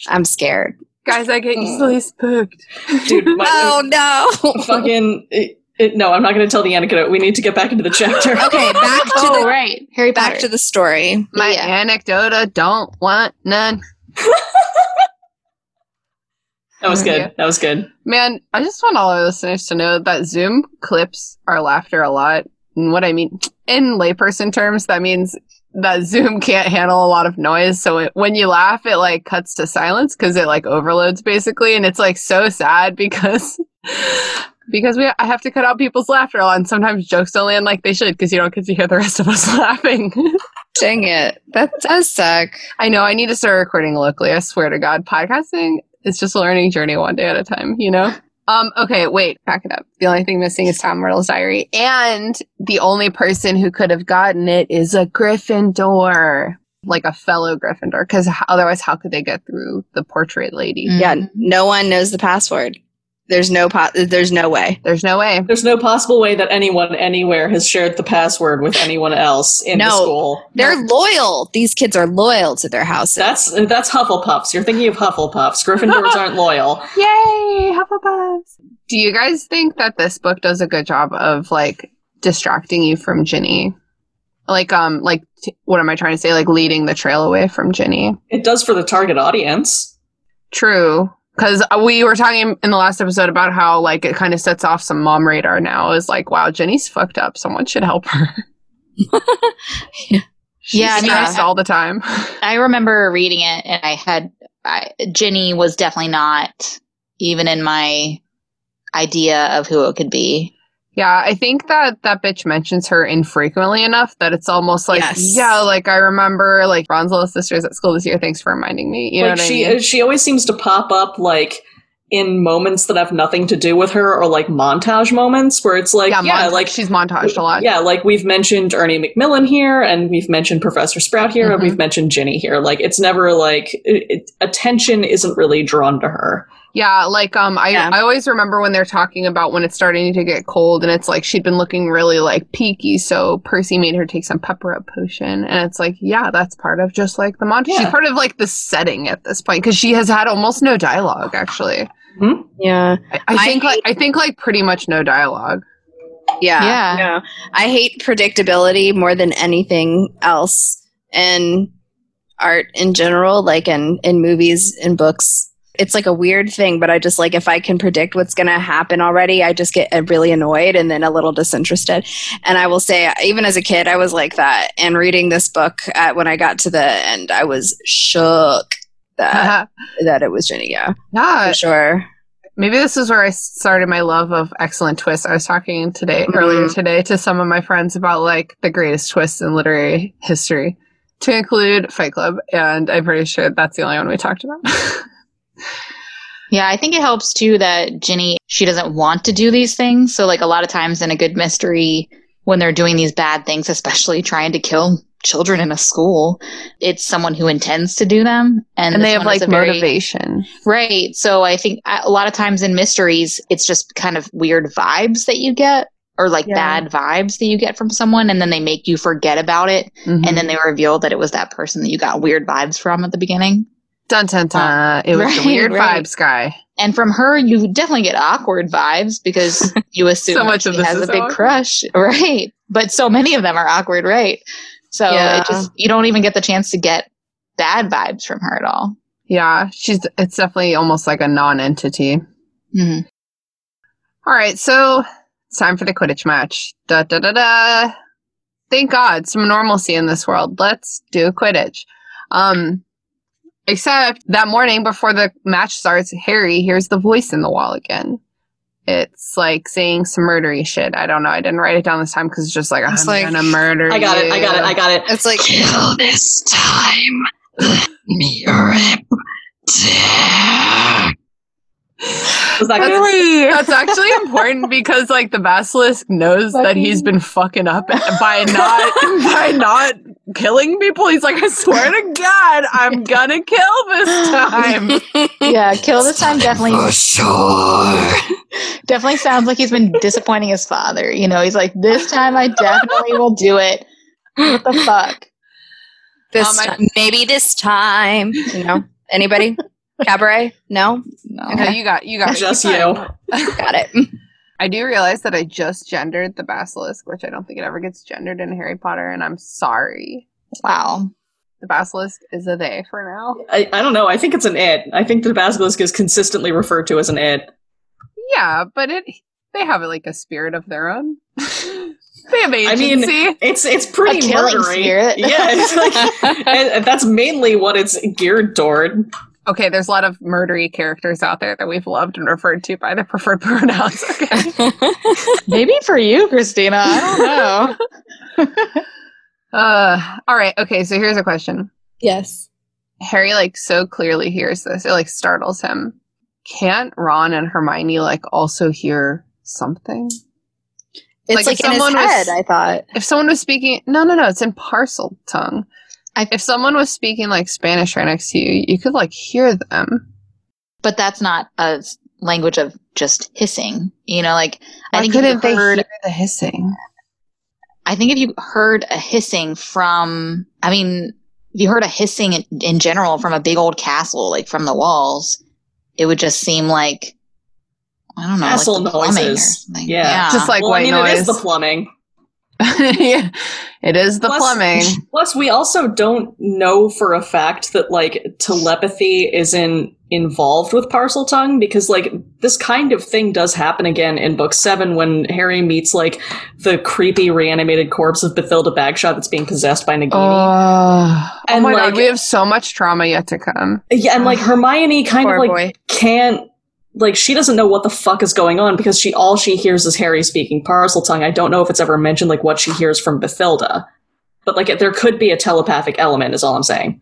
I'm scared. Guys, I get easily oh. spooked. Dude, my Oh no. fucking. It, it, no, I'm not going to tell the anecdote. We need to get back into the chapter. okay, back to Oh the right, Harry back Potter. to the story. My Yeah. anecdota don't want none. That was good. That was good. Man, I just want all our listeners to know that Zoom clips our laughter a lot. And what I mean, in layperson terms, that means that Zoom can't handle a lot of noise. So it, when you laugh, it like cuts to silence because it like overloads basically. And it's like so sad because. Because we, I have to cut out people's laughter a lot, and sometimes jokes don't land like they should because you don't get to hear the rest of us laughing. Dang it. That does suck. I know I need to start recording locally. I swear to God, podcasting is just a learning journey one day at a time. You know. Um. Okay. Wait. Back it up. The only thing missing is Tom Riddle's diary, and the only person who could have gotten it is a Gryffindor, like a fellow Gryffindor. Because otherwise, how could they get through the portrait lady? Mm. Yeah, no one knows the password. There's no po- there's no way. There's no way. There's no possible way that anyone anywhere has shared the password with anyone else in the school. They're loyal. These kids are loyal to their houses. That's that's Hufflepuffs. You're thinking of Hufflepuffs. Gryffindors aren't loyal. Yay, Hufflepuffs! Do you guys think that this book does a good job of like distracting you from Ginny? Like, um, like t- what am I trying to say? Like leading the trail away from Ginny. It does for the target audience. True, Because uh, we were talking in the last episode about how like it kind of sets off some mom radar now. Is like, wow, Ginny's fucked up. Someone should help her. Yeah. She's Yeah, stressed all the time. I remember reading it, and I had I, Ginny was definitely not even in my idea of who it could be. Yeah, I think that that bitch mentions her infrequently enough that it's almost like, Yes. yeah, like I remember like Ron's little sisters at school this year. Thanks for reminding me. You know like what she I mean? she always seems to pop up like in moments that have nothing to do with her or like montage moments where it's like yeah, yeah, like she's montaged a lot. yeah like we've mentioned Ernie Macmillan here and we've mentioned Professor Sprout here and Mhm. we've mentioned Ginny here like it's never like it, it- attention isn't really drawn to her Yeah, like um, I Yeah. I always remember when they're talking about when it's starting to get cold, and it's like she'd been looking really like peaky, so Percy made her take some pepper up potion, and it's like, yeah, that's part of just like the montage. She's part of like the setting at this point because she has had almost no dialogue. Actually, Yeah. I, I I think like I think like pretty much no dialogue. Yeah. Yeah. No. I hate predictability more than anything else in art in general, like in, in movies and books. It's like a weird thing, but I just like if I can predict what's going to happen already, I just get uh, really annoyed and then a little disinterested. And I will say, even as a kid, I was like that. And reading this book at, when I got to the end, I was shook that that it was Ginny. Yeah, yeah, for sure. maybe this is where I started my love of excellent twists. I was talking today earlier Mhm. today to some of my friends about like the greatest twists in literary history, to include Fight Club, and I'm pretty sure that's the only one we talked about. Yeah, I think it helps too that Ginny she doesn't want to do these things. So like a lot of times in a good mystery when they're doing these bad things, especially trying to kill children in a school, it's someone who intends to do them and, and they have like a very- motivation. Right. So I think a lot of times in mysteries it's just kind of weird vibes that you get or like Yeah. bad vibes that you get from someone and then they make you forget about it Mhm. and then they reveal that it was that person that you got weird vibes from at the beginning. Dun dun dun, it was right, the weird right. vibes guy. And from her, you definitely get awkward vibes because you assume So much she of this has a big awkward. crush, right? But so many of them are awkward, right? So Yeah. it just you don't even get the chance to get bad vibes from her at all. Yeah, she's. It's definitely almost like a non-entity. Mhm. All right, so it's time for the Quidditch match. Da da da da. Thank God, some normalcy in this world. Let's do Quidditch. Um, except that morning before the match starts, Harry hears the voice in the wall again. It's like saying some murdery shit. I don't know. I didn't write it down this time because it's just like I'm It's like- gonna murder. I got it I got it. I got it It's like Kill this time. Let me rip tear. Was that good? That's, that's actually important because like the basilisk knows that he's been fucking up by not by not killing people. He's like, I swear to God, I'm gonna kill this time. Yeah, kill this time definitely For sure. definitely sounds like he's been disappointing his father. You know, he's like, this time I definitely will do it. What the fuck? this Um, time, maybe this time. You know, anybody? Cabaret? No, No. No, you got you got it. Just Keep you. got it. I do realize that I just gendered the basilisk, which I don't think it ever gets gendered in Harry Potter, and I'm sorry. Wow. The basilisk is a they for now. I, I don't know I think it's an it I think the basilisk is consistently referred to as an it Yeah, but it they have like a spirit of their own. they have I agency. mean, it's it's pretty A murdery. spirit. Yeah, it's like, and, and that's mainly what it's geared toward. Okay, there's a lot of murdery characters out there that we've loved and referred to by their preferred pronouns. Okay. Maybe for you, Christina. I don't know. uh, all right. Okay, so here's a question. yes. Harry like so clearly hears this, it like startles him. Can't Ron and Hermione like also hear something? It's Like, like, in his someone was- head. I thought. If someone was speaking, no, no, no, it's in parcel tongue. I- if someone was speaking like Spanish right next to you, you could like hear them. but that's not a language of just hissing. You know, like I think if couldn't you they heard, hear the hissing? I think if you heard a hissing from, I mean, if you heard a hissing in, in general from a big old castle, like from the walls, it would just seem like I don't know, Castle like the plumbing or noises. something. Yeah. Just like well, white I mean, it is the plumbing. yeah, it is the Plus- plumbing. Plus, we also don't know for a fact that like telepathy isn't involved with Parseltongue because like this kind of thing does happen again in book seven when Harry meets like the creepy reanimated corpse of Bathilda Bagshot that's being possessed by Nagini. Oh, oh And, my like- god, we have so much trauma yet to come. yeah, and like Hermione kind Poor of like boy. can't like she doesn't know what the fuck is going on because she all she hears is Harry speaking Parseltongue. I don't know if it's ever mentioned like what she hears from Bathilda. But like there could be a telepathic element is all I'm saying.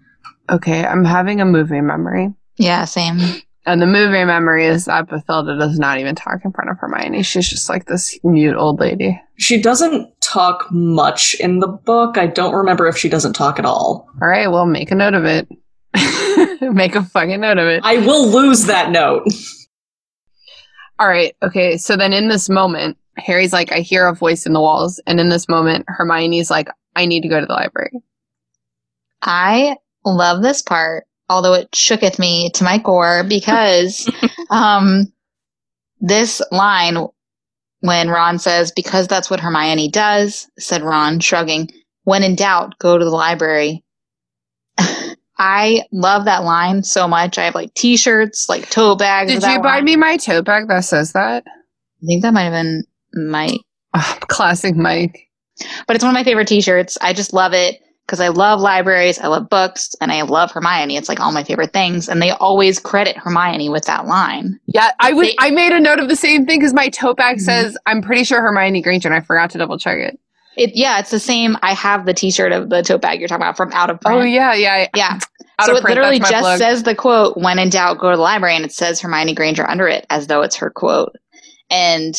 Okay, I'm having a movie memory. Yeah, same. And the movie memory is that Bathilda does not even talk in front of Hermione. She's just like this mute old lady. She doesn't talk much in the book. I don't remember if she doesn't talk at all. All right, well, make a note of it. make a fucking note of it. I will lose that note. All right, okay. So then in this moment, Harry's like, I hear a voice in the walls. And in this moment, Hermione's like, I need to go to the library. I love this part, although it shooketh me to my core because um, this line, when Ron says, because that's what Hermione does, said Ron, shrugging, when in doubt, go to the library. I love that line so much. I have like t shirts, like tote bags. Did you buy line. me my tote bag that says that? I think that might have been my Ah, classic Mike. but it's one of my favorite t-shirts. I just love it because I love libraries, I love books, and I love Hermione. It's like all my favorite things, and they always credit Hermione with that line. Yeah, I was. They- I made a note of the same thing because my tote bag Mhm. says I'm pretty sure Hermione Granger, and I forgot to double check it. It yeah, it's the same. I have the T-shirt of the tote bag you're talking about from Out of Print. Oh yeah, yeah. yeah. Out so it print, literally just plug. says the quote, "When in doubt, go to the library," and it says Hermione Granger under it as though it's her quote. And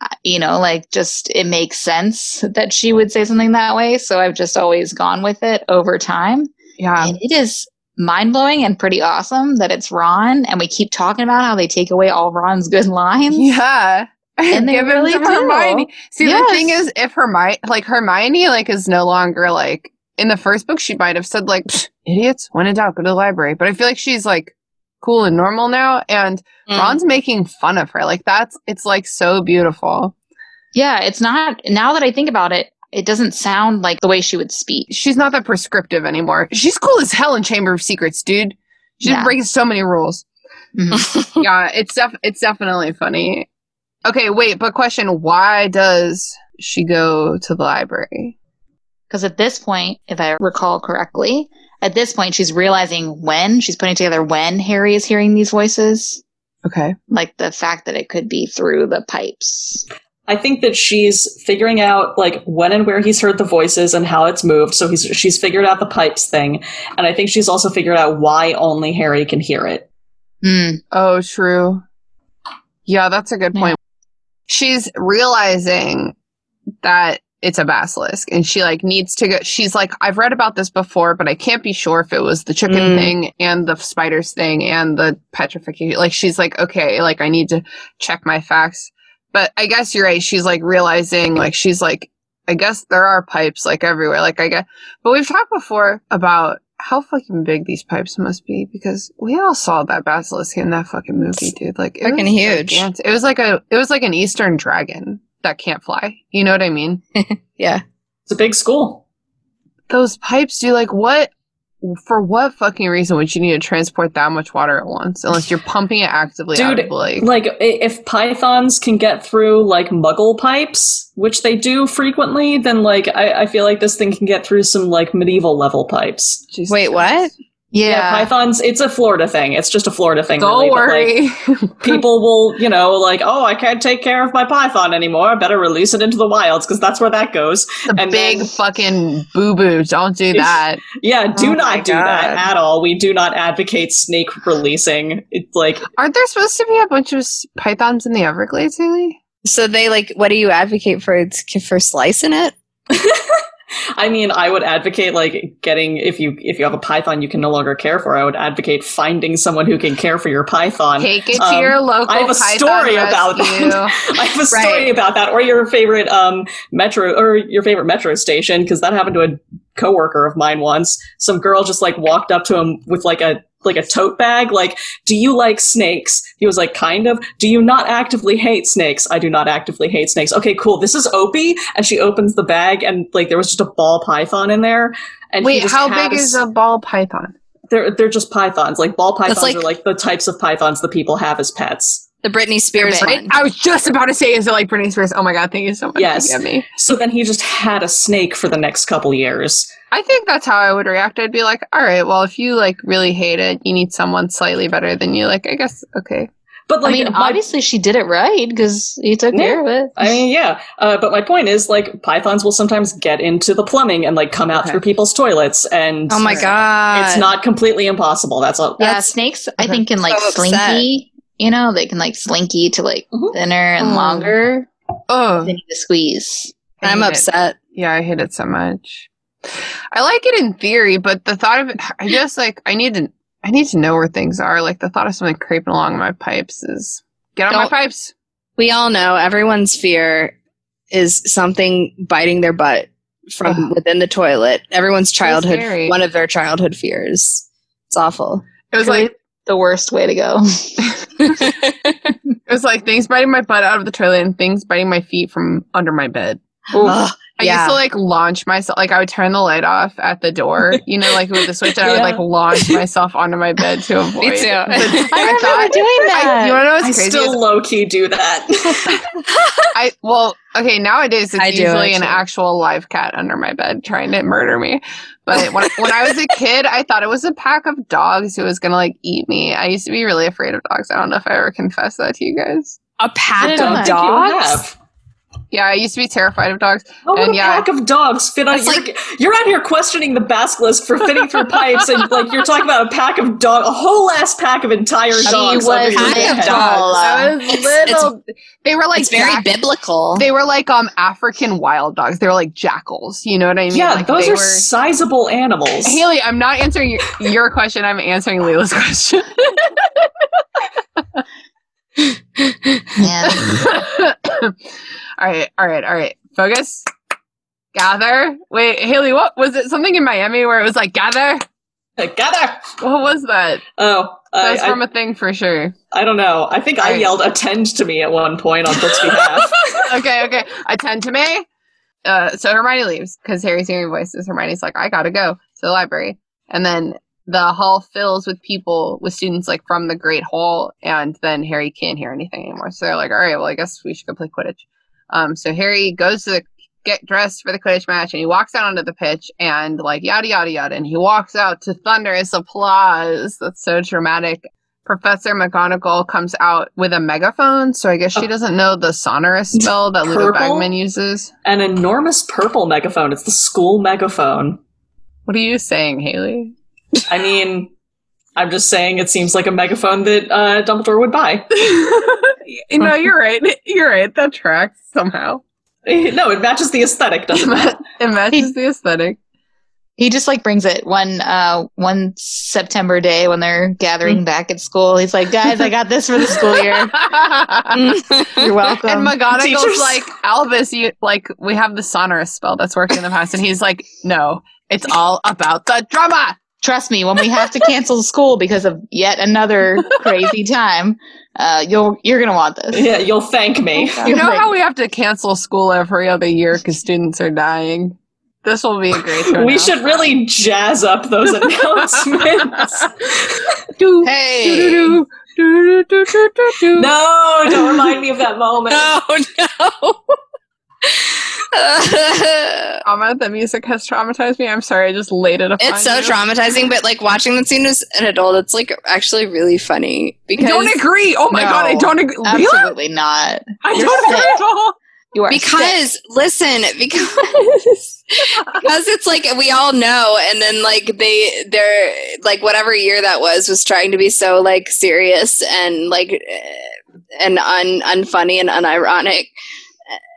uh, you know, like just it makes sense that she would say something that way. So I've just always gone with it over time. yeah. And it is mind blowing and pretty awesome that it's Ron. And we keep talking about how they take away all Ron's good lines. Yeah. And they really do. Hermione. See, the thing is, if Hermione, like Hermione, like is no longer like in the first book, she might have said like, "Idiots, when in doubt, go to the library." But I feel like she's like cool and normal now, and Mm. Ron's making fun of her. Like that's it's like so beautiful. Yeah, it's not, now that I think about it, it doesn't sound like the way she would speak. She's not that prescriptive anymore. She's cool as hell in Chamber of Secrets, dude. She's Yeah. breaking so many rules. Mhm. yeah, it's def- it's definitely funny. Okay, wait, but question: Why does she go to the library? Because at this point, if I recall correctly, at this point, she's realizing when she's putting together when Harry is hearing these voices, Okay, like the fact that it could be through the pipes. I think that she's figuring out like when and where he's heard the voices and how it's moved. So he's she's figured out the pipes thing, and I think she's also figured out why only Harry can hear it. Hmm. Oh, true. Yeah, that's a good point. She's realizing that it's a basilisk and she like needs to go she's like I've read about this before but I can't be sure if it was the chicken Mm. thing and the spiders thing and the petrification like she's like okay like I need to check my facts but I guess you're right she's like realizing like she's like I guess there are pipes like everywhere like I guess but we've talked before about how fucking big these pipes must be because we all saw that basilisk in that fucking movie, dude. Like it Fucking was huge. gigantic. It was like a it was like an Eastern dragon that can't fly. You know what I mean? yeah. It's a big school. Those pipes, do like what for what fucking reason would you need to transport that much water at once unless you're pumping it actively out Dude, of the lake? Like if pythons can get through like muggle pipes, which they do frequently, then like I, I feel like this thing can get through some like medieval level pipes. Jesus Wait, what? Christ. Yeah. pythons. It's a Florida thing. It's just a Florida thing. Don't really, but, like, worry. people will, you know, like, oh, I can't take care of my python anymore. I better release it into the wilds because that's where that goes. the and big then- fucking boo boo. Don't do that. Yeah, do Oh not my do that at all. We do not advocate snake releasing. It's like, Aren't there supposed to be a bunch of pythons in the Everglades, Haley? So they like, what do you advocate for? It's for slicing it? I mean, I would advocate like getting if you if you have a python you can no longer care for. I would advocate finding someone who can care for your python. Take it to Um, your local I have a story about rescue. that. I have a story Right. about that, or your favorite um metro or your favorite metro station, because that happened to a coworker of mine once. Some girl just like walked up to him with like a like a tote bag. Like, do you like snakes? He was like, kind of. Do you not actively hate snakes? I do not actively hate snakes. Okay, cool. This is Opie, and she opens the bag, and like there was just a ball python in there. And Wait, how big a is a ball python? They're they're just pythons. Like ball pythons like- are like the types of pythons that people have as pets. The Britney Spears Right. I was just about to say, is it like Britney Spears? Oh my god, thank you so much. Yes. Forgive me. So then he just had a snake for the next couple years. I think that's how I would react. I'd be like, all right, well, if you like really hate it, you need someone slightly better than you. Like, I guess, okay. But like, I mean, my- obviously she did it right because he took Yeah. care of it. I mean, yeah. Uh, but my point is, like, pythons will sometimes get into the plumbing and like come out Okay. through people's toilets, and Oh my god. it's not completely impossible. That's all. yeah, That's- snakes I think can like So upset. slinky. You know, they can like slinky to like Mhm. thinner and Oh. longer. Oh, They need to squeeze. I I'm hate it. upset. Yeah, I hate it so much. I like it in theory, but the thought of it, I just like, I need to, I need to know where things are. Like the thought of something creeping along my pipes is get on my Don't- pipes. We all know everyone's fear is something biting their butt from Ugh. within the toilet. Everyone's childhood, one of their childhood fears. It's awful. It was Really like, the worst way to go. it was like things biting my butt out of the toilet and things biting my feet from under my bed. Ugh, I yeah. used to like launch myself, like I would turn the light off at the door, you know, like with the switch, and I would like launch myself onto my bed to avoid. Me too. the- I remember thought- doing I, that. you want to know what's I crazy? still low key do that. I well, okay, nowadays it's I do, usually an actual live cat under my bed trying to murder me. But when when I was a kid, I thought it was a pack of dogs who was gonna like eat me. I used to be really afraid of dogs. I don't know if I ever confessed that to you guys. a pack of dogs. Have. Yeah, I used to be terrified of dogs. How would And a yeah. pack of dogs fit on? It's You're, you're out here questioning the basilisk for fitting through pipes, and like you're talking about a pack of dog, a whole ass pack of entire She dogs. was under your Pack of dogs. I was It's- little. they were like it's very jack- biblical. They were like um African wild dogs. They were like jackals. You know what I mean? Yeah, like, those they are were- sizable animals. Haley, I'm not answering your, your question. I'm answering Lelia's question. Man. all right, all right, all right. Focus. Gather. Wait, Haley, what was it? Something in Miami where it was like gather? Gather. What was that? Oh, That I, was from a thing for sure. I don't know. I think I Right. yelled "attend to me" at one point on Brooke's behalf. okay, okay. Attend to me. Uh, so Hermione leaves because Harry's hearing voices. Hermione's like, I gotta go to the library. And then the hall fills with people, with students like from the Great Hall, and then Harry can't hear anything anymore. So they're like, all right, well, I guess we should go play Quidditch. Um, so Harry goes to the, get dressed for the Quidditch match, and he walks out onto the pitch, and like yada yada yada, and he walks out to thunderous applause. That's so dramatic. Professor McGonagall comes out with a megaphone, so I guess she Oh. doesn't know the Sonorus spell that Ludo Bagman uses. An enormous purple megaphone. It's the school megaphone. What are you saying, Haley? I mean, I'm just saying it seems like a megaphone that uh, Dumbledore would buy. no, you're right. You're right. That tracks somehow. no, it matches the aesthetic, doesn't it? it matches the aesthetic. he just like brings it one uh one September day when they're Mm. gathering back at school. He's like, guys, I got this for the school year. You're welcome. and McGonagall's Teachers. like, Albus, you like we have the Sonorus spell that's worked in the past, and he's like, no, it's all about the drama. Trust me, when we have to cancel school because of yet another crazy time, uh, you'll you're gonna want this. Yeah, you'll thank me. You know how we have to cancel school every other year because students are dying. This will be a great. We turnout. should really jazz up those announcements. Do, Hey. do, do, do, do, do, do, do. no, don't remind me of that moment. no, no. trauma that music has traumatized me. I'm sorry, I just laid it upon it's so you. traumatizing, but like watching the scene as an adult, it's like actually really funny Because I don't agree. Oh my No, god, I don't agree. Really? Absolutely not. I You're don't agree at all. You are sick. because listen because because it's like we all know and then like they they're like whatever year that was was trying to be so like serious and like eh, and un unfunny and unironic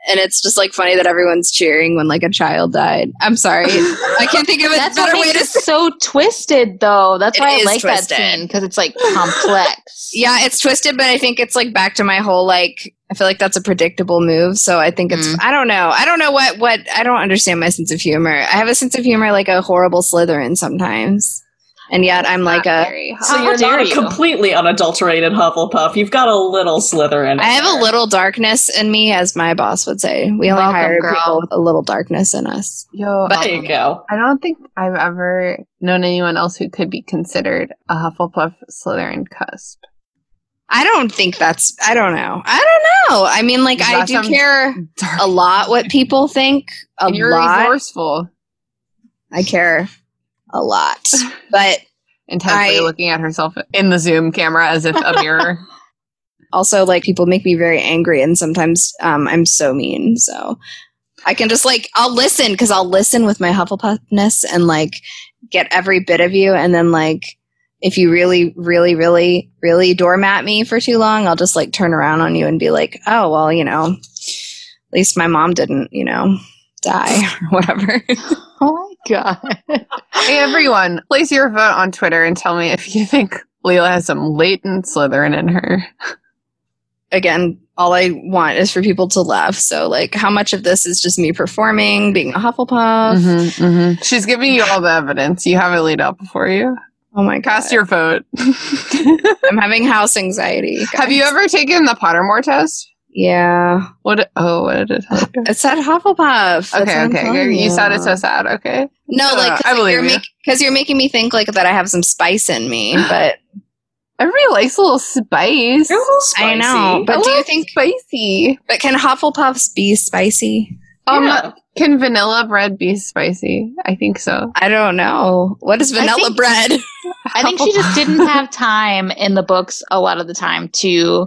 and it's just like funny that everyone's cheering when like a child died i'm sorry i can't think of a That's better way to it so twisted, though. That's It why I like twisted. that scene because it's like complex. yeah it's twisted but i think it's like back to my whole like i feel like that's a predictable move so i think it's Mm. i don't know i don't know what what i don't understand my sense of humor i have a sense of humor like a horrible slytherin sometimes and yet I'm like a. very. So you're dare not a you. completely unadulterated Hufflepuff. You've got a little Slytherin. in I have there. a little darkness in me, as my boss would say. We only Welcome, hire girl. people with a little darkness in us. Yo, But- There you um, go. I don't think I've ever known anyone else who could be considered a Hufflepuff Slytherin cusp. I don't think that's. I don't know. I don't know. I mean, like I do care Dark. a lot what people think. A And you're lot. resourceful. I care a lot, but Intensely I- looking at herself in the Zoom camera as if a mirror. also like people make me very angry, and sometimes um, I'm so mean. So I can just like I'll listen because I'll listen with my Hufflepuffness and like get every bit of you, and then like if you really, really, really, really doormat me for too long, I'll just like turn around on you and be like, oh well, you know, at least my mom didn't, you know, die or whatever. Oh my god. hey everyone, place your vote on Twitter and tell me if you think Lelia has some latent Slytherin in her. Again, all I want is for people to laugh. So like, how much of this is just me performing, being a Hufflepuff? Mhm, mhm. She's giving you all the evidence. You have it laid out before you. Oh my god. Cast your vote. I'm having house anxiety. have you ever taken the Pottermore test? Yeah. What? Oh, what did it tell you? It said Hufflepuff. Okay, okay. telling You sounded so sad. Okay. No, Uh, like I cause like, believe you're you. cause you're making me think like that I have some spice in me, but Everybody likes a little spice. You're a little spicy. I know. But I do you think? spicy? But can Hufflepuffs be spicy? Um, Yeah. can vanilla bread be spicy? I think so. I don't know. What is I vanilla think- bread? I think she just didn't have time in the books a lot of the time to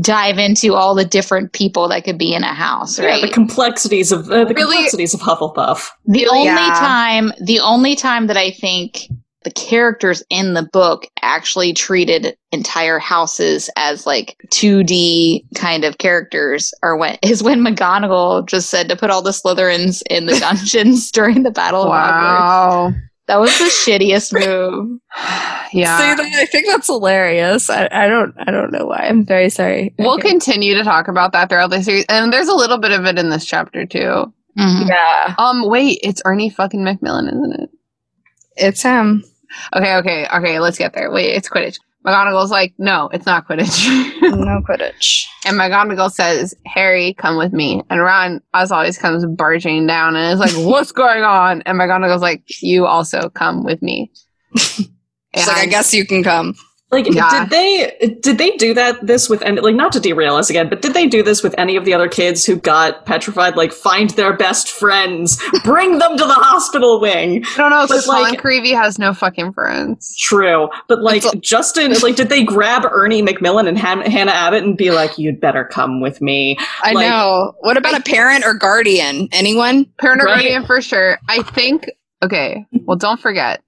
dive into all the different people that could be in a house, Yeah, right? the complexities of uh, the Really- complexities of Hufflepuff. The only Yeah. time, the only time that I think the characters in the book actually treated entire houses as like 2D kind of characters are when is when McGonagall just said to put all the Slytherins in the dungeons during the Battle of Hogwarts. Wow. That was the shittiest move. yeah. See, that- I think that's hilarious. I, I don't. I don't know why. I'm very sorry. We'll Okay. continue to talk about that throughout the series, and there's a little bit of it in this chapter too. Mhm. Yeah, Um, wait, it's Ernie fucking Macmillan, isn't it? it's him. Okay, okay, okay. Let's get there. Wait, it's Quidditch. McGonagall's like, no, it's not Quidditch. No Quidditch. and McGonagall says, Harry, come with me. And Ron, as always, comes barging down and is like, what's going on? And McGonagall's like, you also come with me. She's like, I guess you can come. Like, Yeah. did they did they do that this with any like not to derail us again, but did they do this with any of the other kids who got petrified? Like, find their best friends, bring them to the hospital wing. I don't know, because like- Creevey has no fucking friends. True, but like a- Justin, like, did they grab Ernie Macmillan and Han- Hannah Abbott and be like, "You'd better come with me"? I Like- know. What about a parent or guardian? Anyone? Parent or Right. guardian for sure. I think, okay, well, don't forget,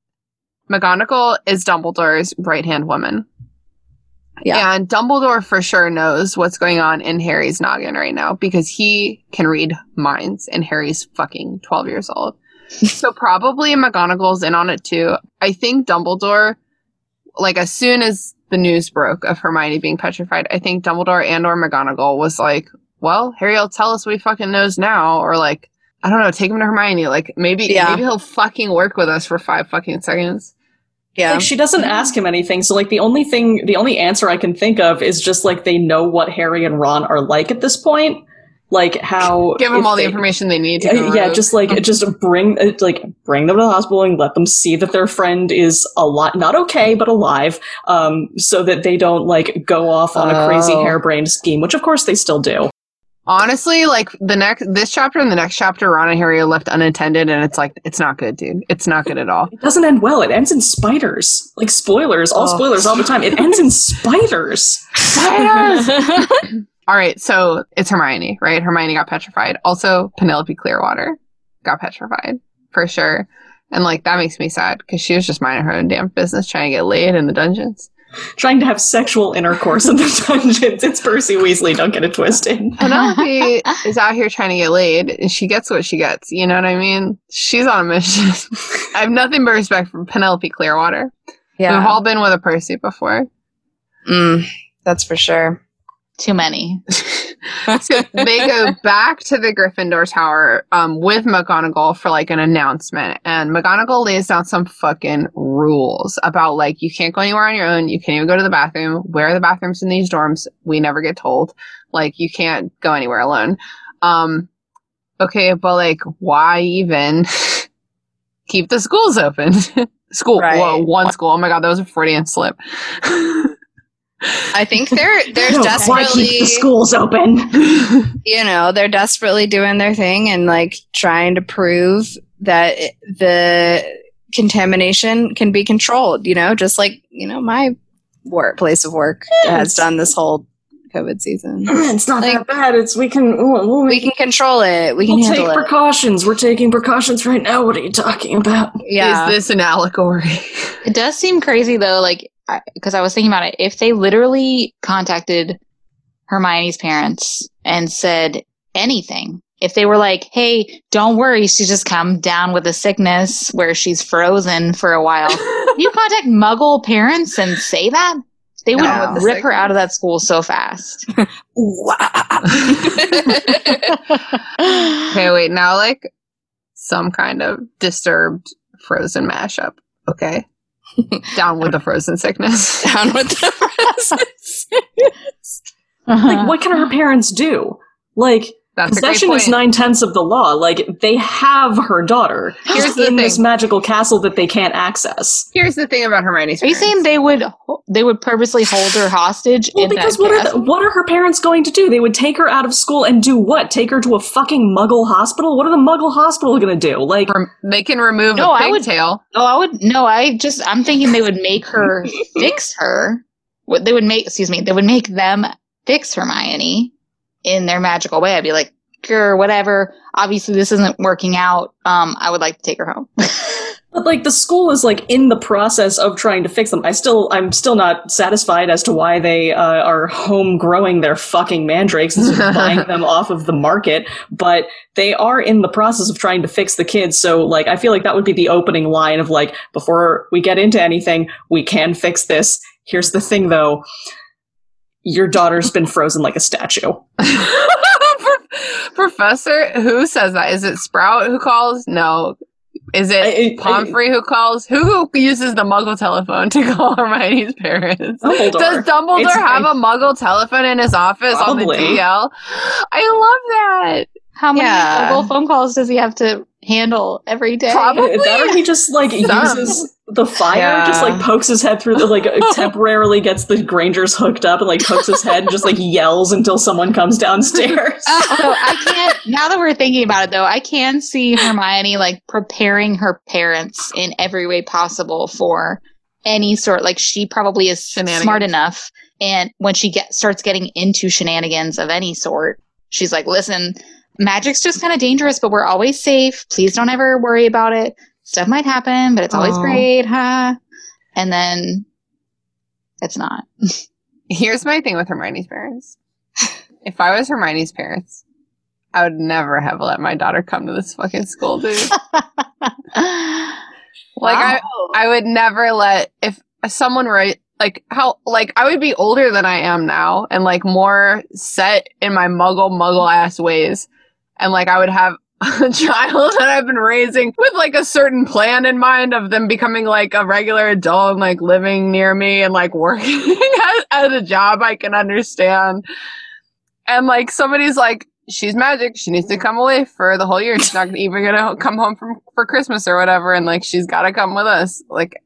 McGonagall is Dumbledore's right hand woman. Yeah. And Dumbledore for sure knows what's going on in Harry's noggin right now because he can read minds and Harry's fucking 12 years old. so probably McGonagall's in on it too. I think Dumbledore, like as soon as the news broke of Hermione being petrified, I think Dumbledore and or McGonagall was like, well, Harry will tell us what he fucking knows now, or like, I don't know, take him to Hermione. Like maybe Yeah. maybe he'll fucking work with us for five fucking seconds. Yeah. Like she doesn't ask him anything, so like the only thing, the only answer I can think of is just like they know what Harry and Ron are like at this point, like how Give them all the information they need to. Yeah, go yeah, rogue. just like just bring uh, like bring them to the hospital and let them see that their friend is a lot not okay, but alive, um, so that they don't like go off on a crazy Oh. harebrained scheme, which of course they still do. Honestly, like the next this chapter and the next chapter, Ron and Harry are left unattended, and it's like it's not good, dude. It's not good at all. It doesn't end well. It ends in spiders. Like spoilers, all Oh. spoilers all the time. It ends in spiders. Spiders. all right, so it's Hermione, right? Hermione got petrified. Also, Penelope Clearwater got petrified for sure, and like that makes me sad because she was just minding her own damn business, trying to get laid in the dungeons. Trying to have sexual intercourse in the dungeons. It's Percy Weasley. Don't get it twisted. Penelope is out here trying to get laid, and she gets what she gets. You know what I mean? She's on a mission. I have nothing but respect for Penelope Clearwater. Yeah, We've all been with a Percy before. Mm, that's for sure. Too many. so they go back to the Gryffindor Tower um, with McGonagall for like an announcement, and McGonagall lays down some fucking rules about like you can't go anywhere on your own, you can't even go to the bathroom. Where are the bathrooms in these dorms? We never get told. Like you can't go anywhere alone. Um, okay, but like why even keep the schools open? school, Right. whoa, one school. Oh my god, that was a Freudian slip. I think they're they're No, why keep desperately the schools open? you know they're desperately doing their thing and like trying to prove that the contamination can be controlled you know just like you know my work place of work has done this whole covid season it's not Like- that bad. It's we can we'll, we'll we make can control it we can we'll handle take it precautions. We're taking precautions right now. What are you talking about? yeah Is this an allegory? It does seem crazy though, like because I, was thinking about it. If they literally contacted Hermione's parents and said anything, if they were like, "Hey, don't worry, she's just come down with a sickness where she's frozen for a while," you contact Muggle parents and say that they would Down with the rip her out of that school so fast. Okay, wait, now like some kind of disturbed frozen mashup. Okay. Down with the frozen sickness. down with the presents uh-huh. Like, what can her parents do? Like, That's a great possession is nine tenths of the law. Like, they have her daughter Here's just the in this magical castle that they can't access. Here's the thing about Hermione's Are you parents. saying they would they would purposely hold her hostage? Well, in because that what are the, what are her parents going to do? They would take her out of school and do what? Take her to a fucking Muggle hospital? What are the Muggle hospital going to do? Like, Rem- they can remove No, a I would- pigtail. Oh, I would no. I just I'm thinking they would make her fix her. What they would make? Excuse me. They would make them fix Hermione in their magical way. I'd be like, sure, whatever. Obviously, this isn't working out. Um, I would like to take her home. but like the school is like in the process of trying to fix them. I still, I'm still not satisfied as to why they uh, are home growing their fucking mandrakes instead of buying them off of the market. But they are in the process of trying to fix the kids. So like, I feel like that would be the opening line of like, before we get into anything, we can fix this. Here's the thing though. Your daughter's been frozen like a statue. Professor, who says that? Is it Sprout who calls? No. Is it I- I- Pomfrey who calls? Who uses the Muggle telephone to call Hermione's parents? Oh, Dumbledore. Does Dumbledore It's- have a Muggle telephone in his office Probably. on the DL? I love that. How many Yeah. Muggle phone calls does he have to handle every day? Probably. That or he just like Some. uses the fire, Yeah. just like pokes his head through the like temporarily gets the Grangers hooked up and like pokes his head and just like yells until someone comes downstairs. Uh, so I can't. Now that we're thinking about it, though, I can see Hermione like preparing her parents in every way possible for any sort. Like she probably is smart enough, and when she get starts getting into shenanigans of any sort, she's like, "Listen, magic's just kind of dangerous, but we're always safe. Please don't ever worry about it. Stuff might happen, but it's always Aw. great, huh?" And then it's not. Here's my thing with Hermione's parents. If I was Hermione's parents, I would never have let my daughter come to this fucking school, dude. Like I, I would never let if someone were like how like I would be older than I am now and like more set in my muggle muggle ass ways. And like I would have a child that I've been raising with like a certain plan in mind of them becoming like a regular adult and like living near me and like working at, at a job I can understand. And like somebody's like, she's magic. She needs to come away for the whole year. She's not even gonna come home from for Christmas or whatever. And like, she's got to come with us. Like,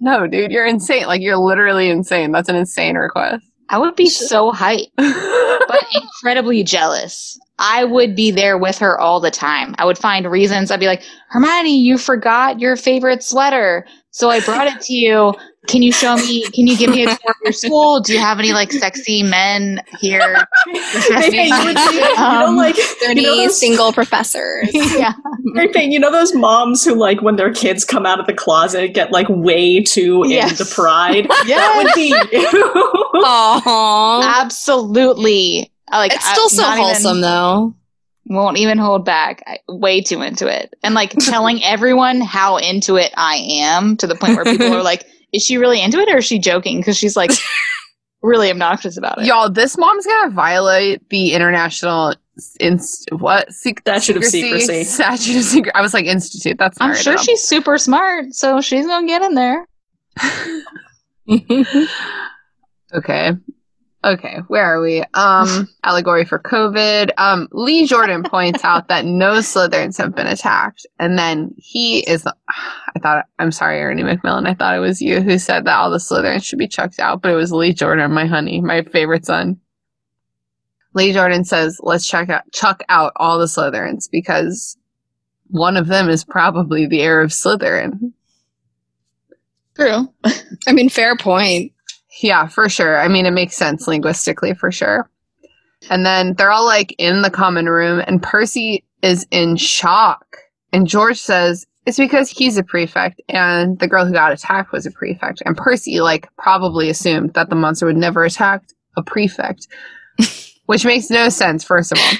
no, dude, you're insane. Like, you're literally insane. That's an insane request. I would be so hyped. but incredibly jealous. I would be there with her all the time. I would find reasons. I'd be like, Hermione, you forgot your favorite sweater. So I brought it to you. Can you show me? Can you give me a tour of your school? Do you have any like sexy men here? Hey, Payne, you, would see- you know, Um, like 30 you know those, single professors. yeah. hey, Payne, you know those moms who like when their kids come out of the closet get like way too Yes. into pride. That would be you. Aww. Absolutely. I Like It's still I- so not even- wholesome, though. won't even hold back. I, way too into it. And like telling everyone how into it I am to the point where people are like, is she really into it or is she joking? Because she's like really obnoxious about it. Y'all, this mom's gonna violate the international inst- what Sec- Statute of secrecy. Statute of secrecy. I was like institute. That's I'm not sure she's super smart, so she's gonna get in there. Okay. Okay, where are we? Um, allegory for COVID. Um, Lee Jordan points out that no Slytherins have been attacked, and then he is. I thought I'm sorry, Ernie Macmillan. I thought it was you who said that all the Slytherins should be chucked out, but it was Lee Jordan, my honey, my favorite son. Lee Jordan says, "Let's check out, chuck out all the Slytherins because one of them is probably the heir of Slytherin." True. I mean, fair point. Yeah, for sure. I mean, it makes sense linguistically for sure. And then they're all like in the common room, and Percy is in shock. And George says it's because he's a prefect, and the girl who got attacked was a prefect. And Percy, like, probably assumed that the monster would never attack a prefect, which makes no sense, first of all.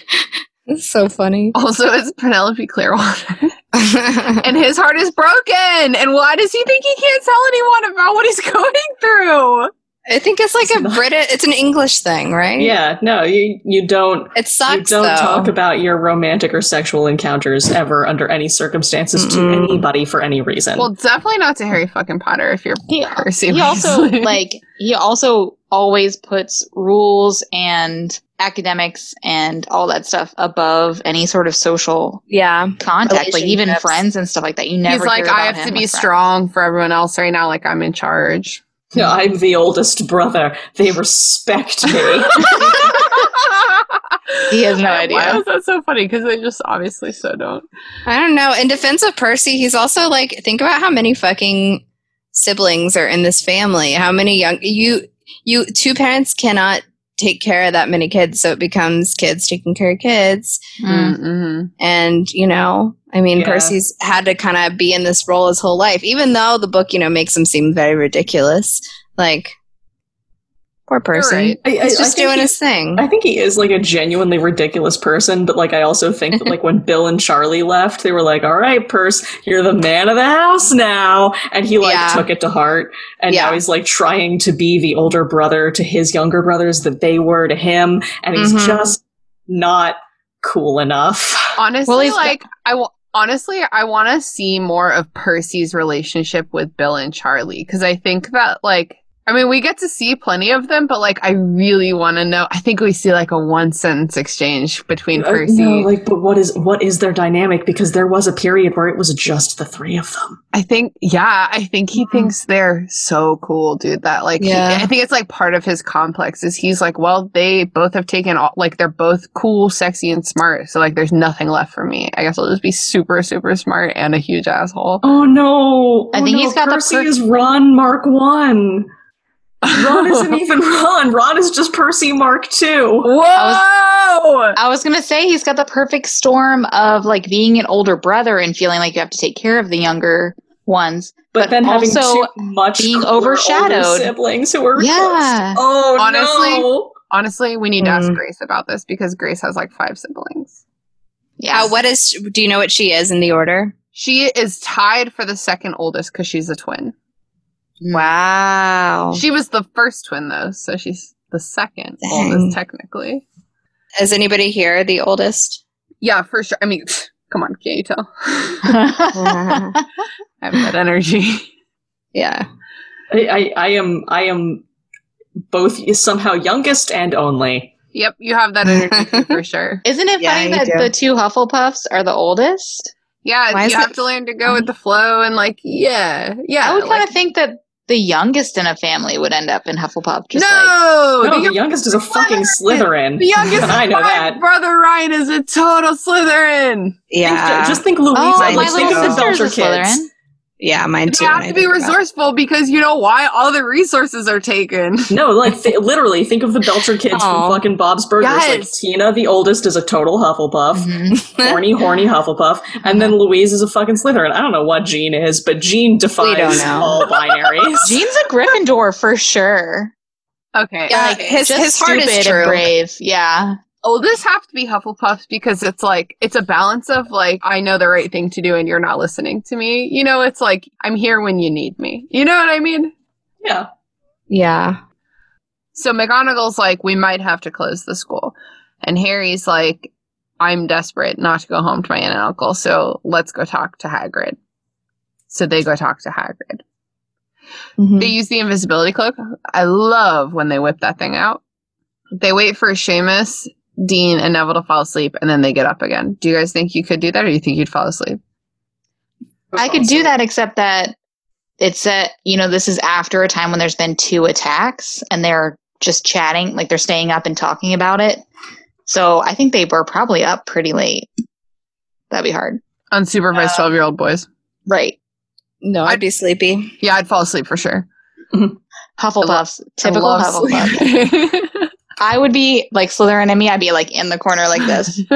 It's so funny. Also, it's Penelope Clearwater, and his heart is broken. And why does he think he can't tell anyone about what he's going through? I think it's like a British. It's an English thing, right? Yeah, no, you you don't It sucks you don't though. talk about your romantic or sexual encounters ever under any circumstances to Mm-mm. anybody for any reason. Well, definitely not to Harry fucking Potter if you're He, Percy. he also like he also always puts rules and academics and all that stuff above any sort of social yeah. contact, like even friends and stuff like that. You never. he's like, hear I have to be friends." strong for everyone else right now. Like I'm in charge. No, I'm the oldest brother. They respect me. He has no idea. Why idea. is that so funny? Because they just obviously so don't. I don't know. In defense of Percy, he's also like, think about how many fucking siblings are in this family. How many young you you two parents cannot take care of that many kids, so it becomes kids taking care of kids. Mm. Mm-hmm. And you know, I mean, Yeah. Percy's had to kind of be in this role his whole life, even though the book, you know, makes him seem very ridiculous. Like, poor person. right. I- I- He's I just think doing he- his thing. I think he is like a genuinely ridiculous person, but like I also think that like when Bill and Charlie left, they were like, "All right, Purse, you're the man of the house now," and he like Yeah. took it to heart, and Yeah. now he's like trying to be the older brother to his younger brothers that they were to him, and he's Mhm. just not cool enough. Honestly, Well, he's- like I w- honestly I want to see more of Percy's relationship with Bill and Charlie because I think that like I mean we get to see plenty of them, but like I really want to know. I think we see like a one sentence exchange between Uh, Percy. no, like, but what is what is their dynamic? Because there was a period where it was just the three of them. I think, yeah, I think he thinks they're so cool, dude. That like, he- Yeah. I think it's like part of his complex is he's like, well, they both have taken all, like, they're both cool, sexy, and smart. So like, there's nothing left for me. I guess I'll just be super, super smart and a huge asshole. Oh no! I Oh, think no, he's got the Percy per- is Ron Mark One. Ron isn't even Ron. Ron is just Percy Mark Two. Whoa! I was gonna say he's got the perfect storm of like being an older brother and feeling like you have to take care of the younger ones. But, But then having also too much being cooler older overshadowed. siblings who are Yeah. close. Oh Honestly, no! Honestly, we need to ask Mm. Grace about this because Grace has like five siblings. Yeah. Uh, what is? Do you know what she is in the order? She is tied for the second oldest because she's a twin. Wow. She was the first twin though, so she's the second Dang. oldest technically. Is anybody here the oldest? Yeah, for sure. I mean, come on, can't you tell? I have that energy. yeah. I, I, I am I am both somehow youngest and only. Yep, you have that energy for sure. Isn't it Yeah, funny that do. the two Hufflepuffs are the oldest? Yeah, Why is you it- have to learn to go with the flow and like, yeah, yeah. I would kind like- of think that the youngest in a family would end up in Hufflepuff. Just like no, no, the, the youngest is a fucking Slytherin. the youngest. I know my that. brother Ryan is a total Slytherin. Think- Yeah. just think Louisa. oh, like my think little of the sister is a Belcher kids. Slytherin. yeah, mine too. You have to be think about resourceful because you know why? All the resources are taken. No, like th- literally, think of the Belcher kids Aw. from fucking Bob's Burgers. Like Tina, the oldest, is a total Hufflepuff. Mhm. horny, horny Hufflepuff, and then Louise is a fucking Slytherin. I don't know what Gene is, but Gene defies don't know. all binaries. Gene's a Gryffindor for sure. Okay. Yeah, Like, his his heart is true. brave. Yeah. Oldest have to be Hufflepuffs because it's like it's a balance of like I know the right thing to do and you're not listening to me. You know, it's like I'm here when you need me. You know what I mean? yeah, Yeah. So McGonagall's like, we might have to close the school. And Harry's like, I'm desperate not to go home to my aunt and uncle, so let's go talk to Hagrid. So they go talk to Hagrid. Mhm. They use the invisibility cloak. I love when they whip that thing out. They wait for Seamus, Dean, and Neville to fall asleep, and then they get up again. Do you guys think you could do that, or do you think you'd fall asleep? I could do that, except that it's at you know this is after a time when there's been two attacks and they're just chatting, like they're staying up and talking about it. So I think they were probably up pretty late. That'd be hard, Unsupervised Uh, 12 year old boys. right? No, I'd be sleepy. Yeah, I'd fall asleep for sure. Hufflepuffs, I typical love Hufflepuff. sleeping. I would be like Slytherin and me. I'd be like in the corner like this.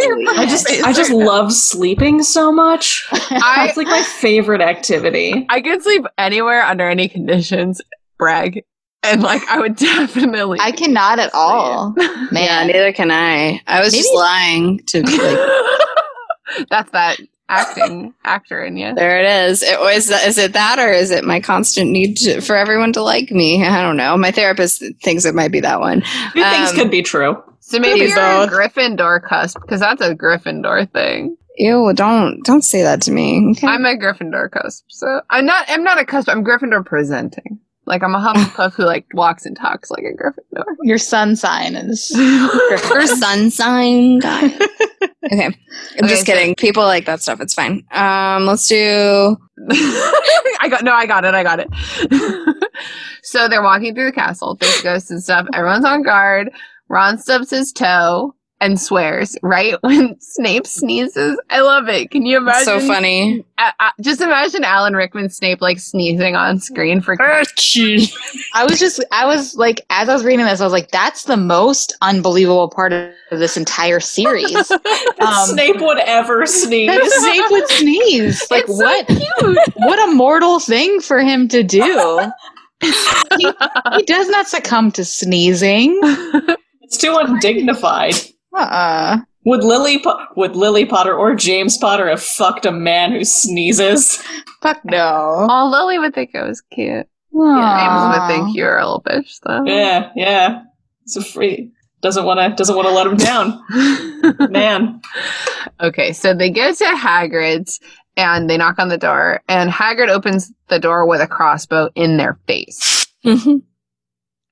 I just I just love sleeping so much. I, It's like my favorite activity. I can sleep anywhere under any conditions. Brag. And like, I would definitely. I cannot at all, Yeah, man. neither can I. I was just lying to like. That's that acting actor in you. There it is. It was. Is it that, or is it my constant need to, for everyone to like me? I don't know. My therapist thinks it might be that one. Two things Um, could be true. So maybe Maybe you're a. Gryffindor cusp because that's a Gryffindor thing. Ew! Don't don't say that to me. Okay? I'm a Gryffindor cusp, so I'm not. I'm not a cusp. I'm Gryffindor presenting. Like I'm a Hufflepuff who like walks and talks like a Gryffindor. Your sun sign is Your sun sign guy. Okay, I'm Okay, just so- kidding. People like that stuff. It's fine. Um, let's do. I got no, I got it, I got it. so they're walking through the castle. There's ghosts and stuff. Everyone's on guard. Ron stubs his toe and swears right when Snape sneezes. I love it. Can you imagine? so funny. Just imagine Alan Rickman Snape like sneezing on screen for. I was just, I was like, as I was reading this, I was like, that's the most unbelievable part of this entire series. Um, Snape would ever sneeze. Snape would sneeze. Like, It's so what? cute. what a mortal thing for him to do. he, he does not succumb to sneezing. It's too undignified. Uh-uh. Would Lily Po- would Lily Potter or James Potter have fucked a man who sneezes? Fuck no. oh, Lily would think it was cute. James would think you're a little bitch, though. Yeah, yeah. It's a free. Doesn't want to. Doesn't want to let him down. Man, Okay, so they go to Hagrid's and they knock on the door, and Hagrid opens the door with a crossbow in their face. Mhm.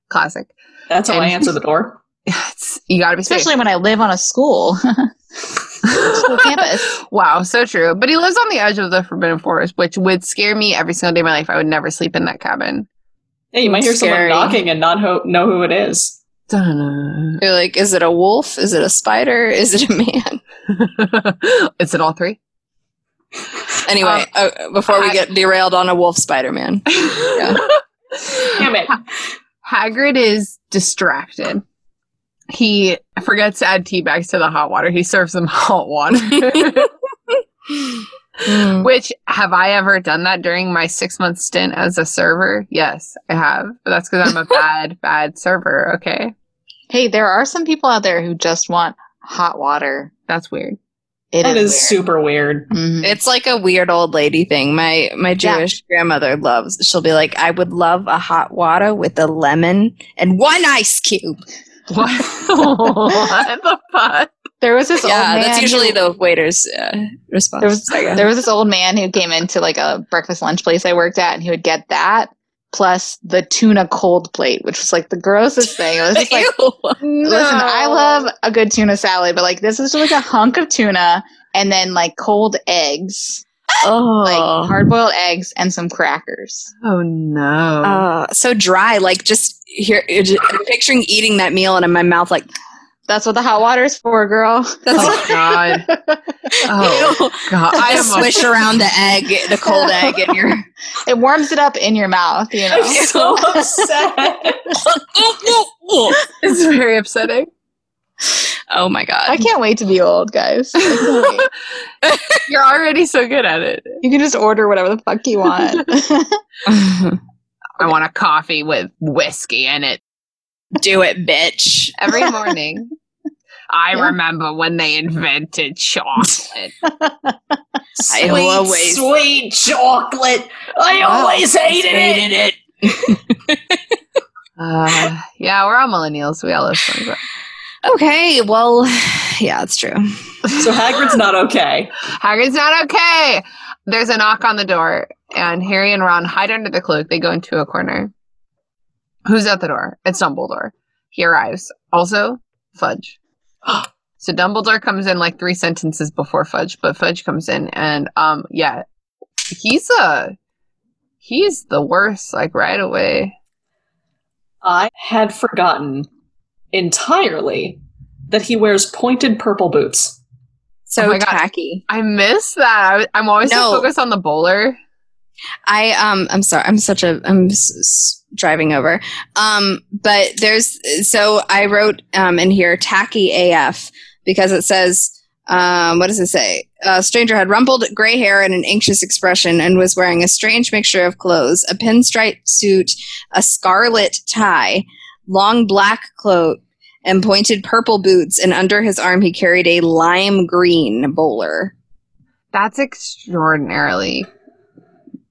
Classic. that's how I answer the door. It's, you gotta be safe. Especially when I live on a school. school campus. Wow, so true. But he lives on the edge of the Forbidden Forest, which would scare me every single day of my life. I would never sleep in that cabin. Hey, you might hear Scary. someone knocking and not ho- know who it is. Dun. You're like, is it a wolf? Is it a spider? Is it a man? Is it all three? Anyway, uh, before we I- get derailed on a wolf Spider Man. Damn it! Hagrid is distracted. He forgets to add tea bags to the hot water. He serves them hot water. Which have I ever done that during my six month stint as a server? Yes, I have. But that's because I'm a bad, bad server. Okay. Hey, there are some people out there who just want hot water. That's weird. It That is weird. super weird. Mhm. It's like a weird old lady thing. My my Jewish grandmother loves. She'll be like, I would love a hot water with a lemon and one ice cube. What, what the fuck? There was this old yeah, man. that's usually who- the waiter's uh, response. There was Sorry, go there was this old man who came into like a breakfast lunch place I worked at, and he would get that plus the tuna cold plate, which was like the grossest thing. It was just like, Ew. listen, I love a good tuna salad, but like this is just like a hunk of tuna and then like cold eggs, oh, like hard boiled eggs and some crackers. Oh no. uh, so dry. Like just here, I'm picturing eating that meal and in my mouth, like That's what the hot water is for, girl. that's oh god. Oh god. I I am a- swish around the egg, the cold egg, and you're. It warms it up in your mouth, you know. I'm so upset. it's very upsetting. oh my god! I can't wait to be old, guys. I can't wait. You're already so good at it. You can just order whatever the fuck you want. I want a coffee with whiskey in it Do it, bitch. every morning. I Yeah. remember when they invented chocolate. I Sweet, always- sweet chocolate. I Wow. always hated it. it. Uh, yeah, we're all millennials. We all love SpongeBob. Okay, well, yeah, it's true. So Hagrid's not okay. Hagrid's not okay. There's a knock on the door, and Harry and Ron hide under the cloak. They go into a corner. Who's at the door? It's Dumbledore. He arrives. Also, Fudge. so Dumbledore comes in like three sentences before Fudge, but Fudge comes in, and um, yeah, he's a he's the worst. Like right away. I had forgotten entirely that he wears pointed purple boots. So Oh my God. tacky. I miss that. I, I'm always so No. focused on the bowler. I um I'm sorry. I'm such a I'm s- s- driving over. Um but there's so I wrote um in here tacky AF because it says um what does it say? Uh, stranger had rumpled gray hair and an anxious expression and was wearing a strange mixture of clothes, a pinstripe suit, a scarlet tie, long black cloak, and pointed purple boots, and under his arm he carried a lime green bowler. That's extraordinarily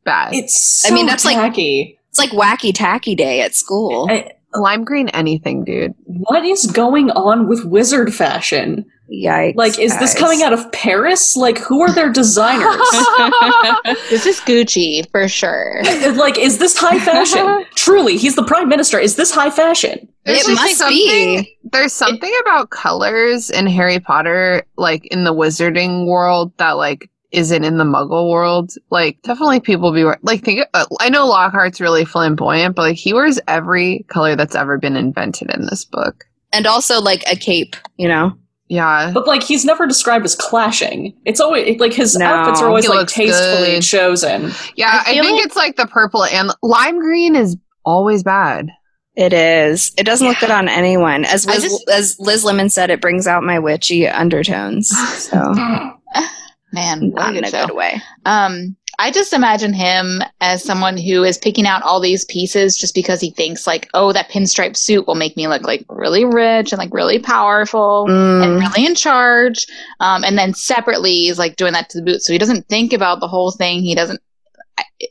bad. It's so I mean, that's like- tacky. It's like wacky tacky day at school. I- uh, Lime green anything, dude. what is going on with wizard fashion? Yikes. Like, is this coming out of Paris? Like, who are their designers? This is Gucci for sure. like, is this high fashion? Truly, he's the prime minister. Is this high fashion? It must be. There's something about colors in Harry Potter, like in the wizarding world, that like isn't in the Muggle world. Like, definitely people be like. Think uh, I know Lockhart's really flamboyant, but like he wears every color that's ever been invented in this book. and also like a cape, you know. Yeah, But like, he's never described as clashing. It's always like his No. outfits are always like tastefully good. chosen. yeah. I I, think like- it's like the purple and lime green is always bad. It is. It doesn't look good on anyone. As Liz, just- as Liz Lemon said, it brings out my witchy undertones. So Man, not in a show. good way. Um, I just imagine him as someone who is picking out all these pieces just because he thinks like, oh, that pinstripe suit will make me look like really rich and like really powerful and Mm, really in charge. Um, and then separately, he's like doing that to the boots. So he doesn't think about the whole thing. He doesn't.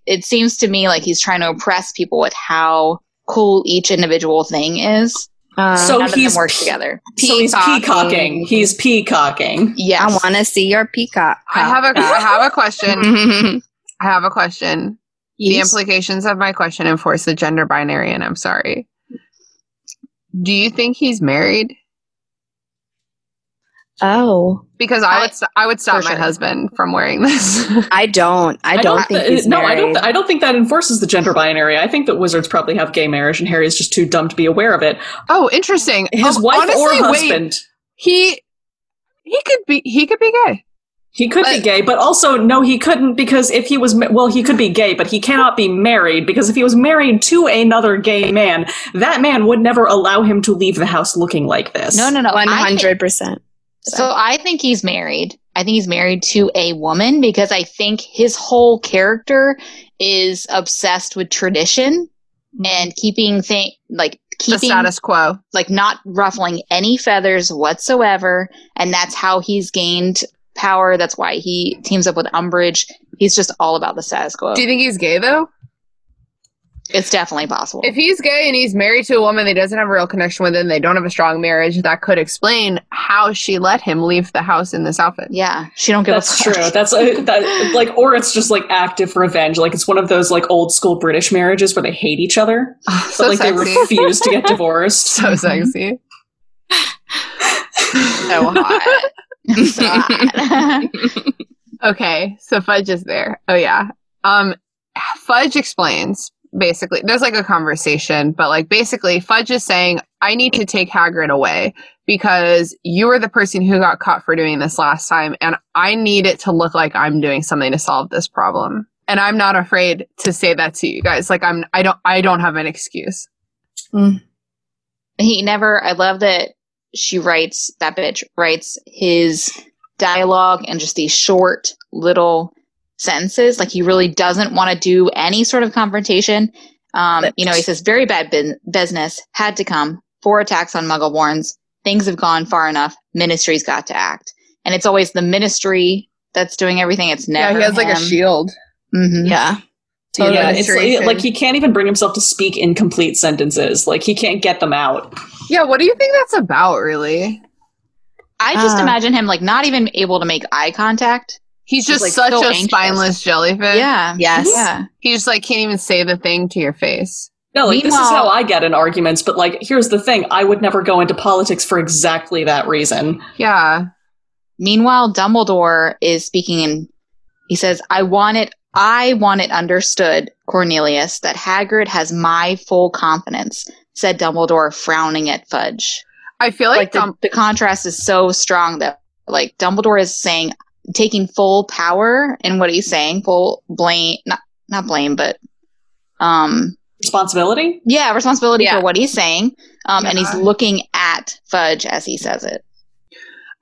It seems to me like he's trying to oppress people with how cool each individual thing is. Uh, So he's them work together. So he's Peacocking. peacocking. He's peacocking. Yeah, I want to see your peacock. I have a I have a question. I have a question. The implications of my question enforce the gender binary, and I'm sorry. Do you think he's married? Oh, Because I, I- would st- I would stop my sure. husband from wearing this. I don't. I, don't, think th- he's no. I don't. I don't think that enforces the gender binary. I think that wizards probably have gay marriage, and Harry is just too dumb to be aware of it. oh, interesting. His Um, wife honestly, or wait, husband. he he could be he could be gay. He could be gay, but also no, he couldn't because if he was ma- well, he could be gay, but he cannot be married because if he was married to another gay man, that man would never allow him to leave the house looking like this. No, no, no. One I think- hundred percent. So I think he's married. I think he's married to a woman because I think his whole character is obsessed with tradition mm-hmm. and keeping thing like The keeping status quo. like not ruffling any feathers whatsoever and that's how he's gained power that's why he teams up with Umbridge he's just all about the status quo Do you think he's gay though? It's definitely possible If he's gay and he's married to a woman that doesn't have a real connection with and they don't have a strong marriage, that could explain how she let him leave the house in this outfit. yeah she don't give That's a fuck. true. That's uh, that like, or it's just like active revenge. Like it's one of those like old school British marriages where they hate each other, but so like sexy. they refuse to get divorced. so sexy. So hot. So hot. Okay, so Fudge is there. Oh yeah. Um Fudge explains basically there's like a conversation, but like basically Fudge is saying, I need to take Hagrid away because you were the person who got caught for doing this last time, and I need it to look like I'm doing something to solve this problem. And I'm not afraid to say that to you guys. Like I'm I don't I don't have an excuse. Mm. he never i love that she writes that bitch writes his dialogue and just these short little sentences like he really doesn't want to do any sort of confrontation um, you know he says very bad bin- business had to come four attacks on muggle-borns things have gone far enough ministry's got to act and it's always the ministry that's doing everything it's never yeah, he has like a him. shield. Mhm. yeah. Oh, yeah, it's like, like he can't even bring himself to speak in complete sentences. Like he can't get them out. yeah, what do you think that's about, really? I just Ah. imagine him like not even able to make eye contact. He's He's, just like, such so a anxious. spineless jellyfish. Yeah. Yes. Yeah. He just like can't even say the thing to your face. No, like this is how I get in arguments, but like here's the thing, I would never go into politics for exactly that reason. Yeah. Meanwhile, Dumbledore is speaking and he says, I want it I want it understood, Cornelius, that Hagrid has my full confidence, said Dumbledore, frowning at Fudge. I feel like, Like the, the contrast is so strong that like Dumbledore is saying taking full power in what he's saying, full blame not not blame, but um Responsibility? yeah, responsibility Yeah. for what he's saying. Um and he's looking at Fudge as he says it.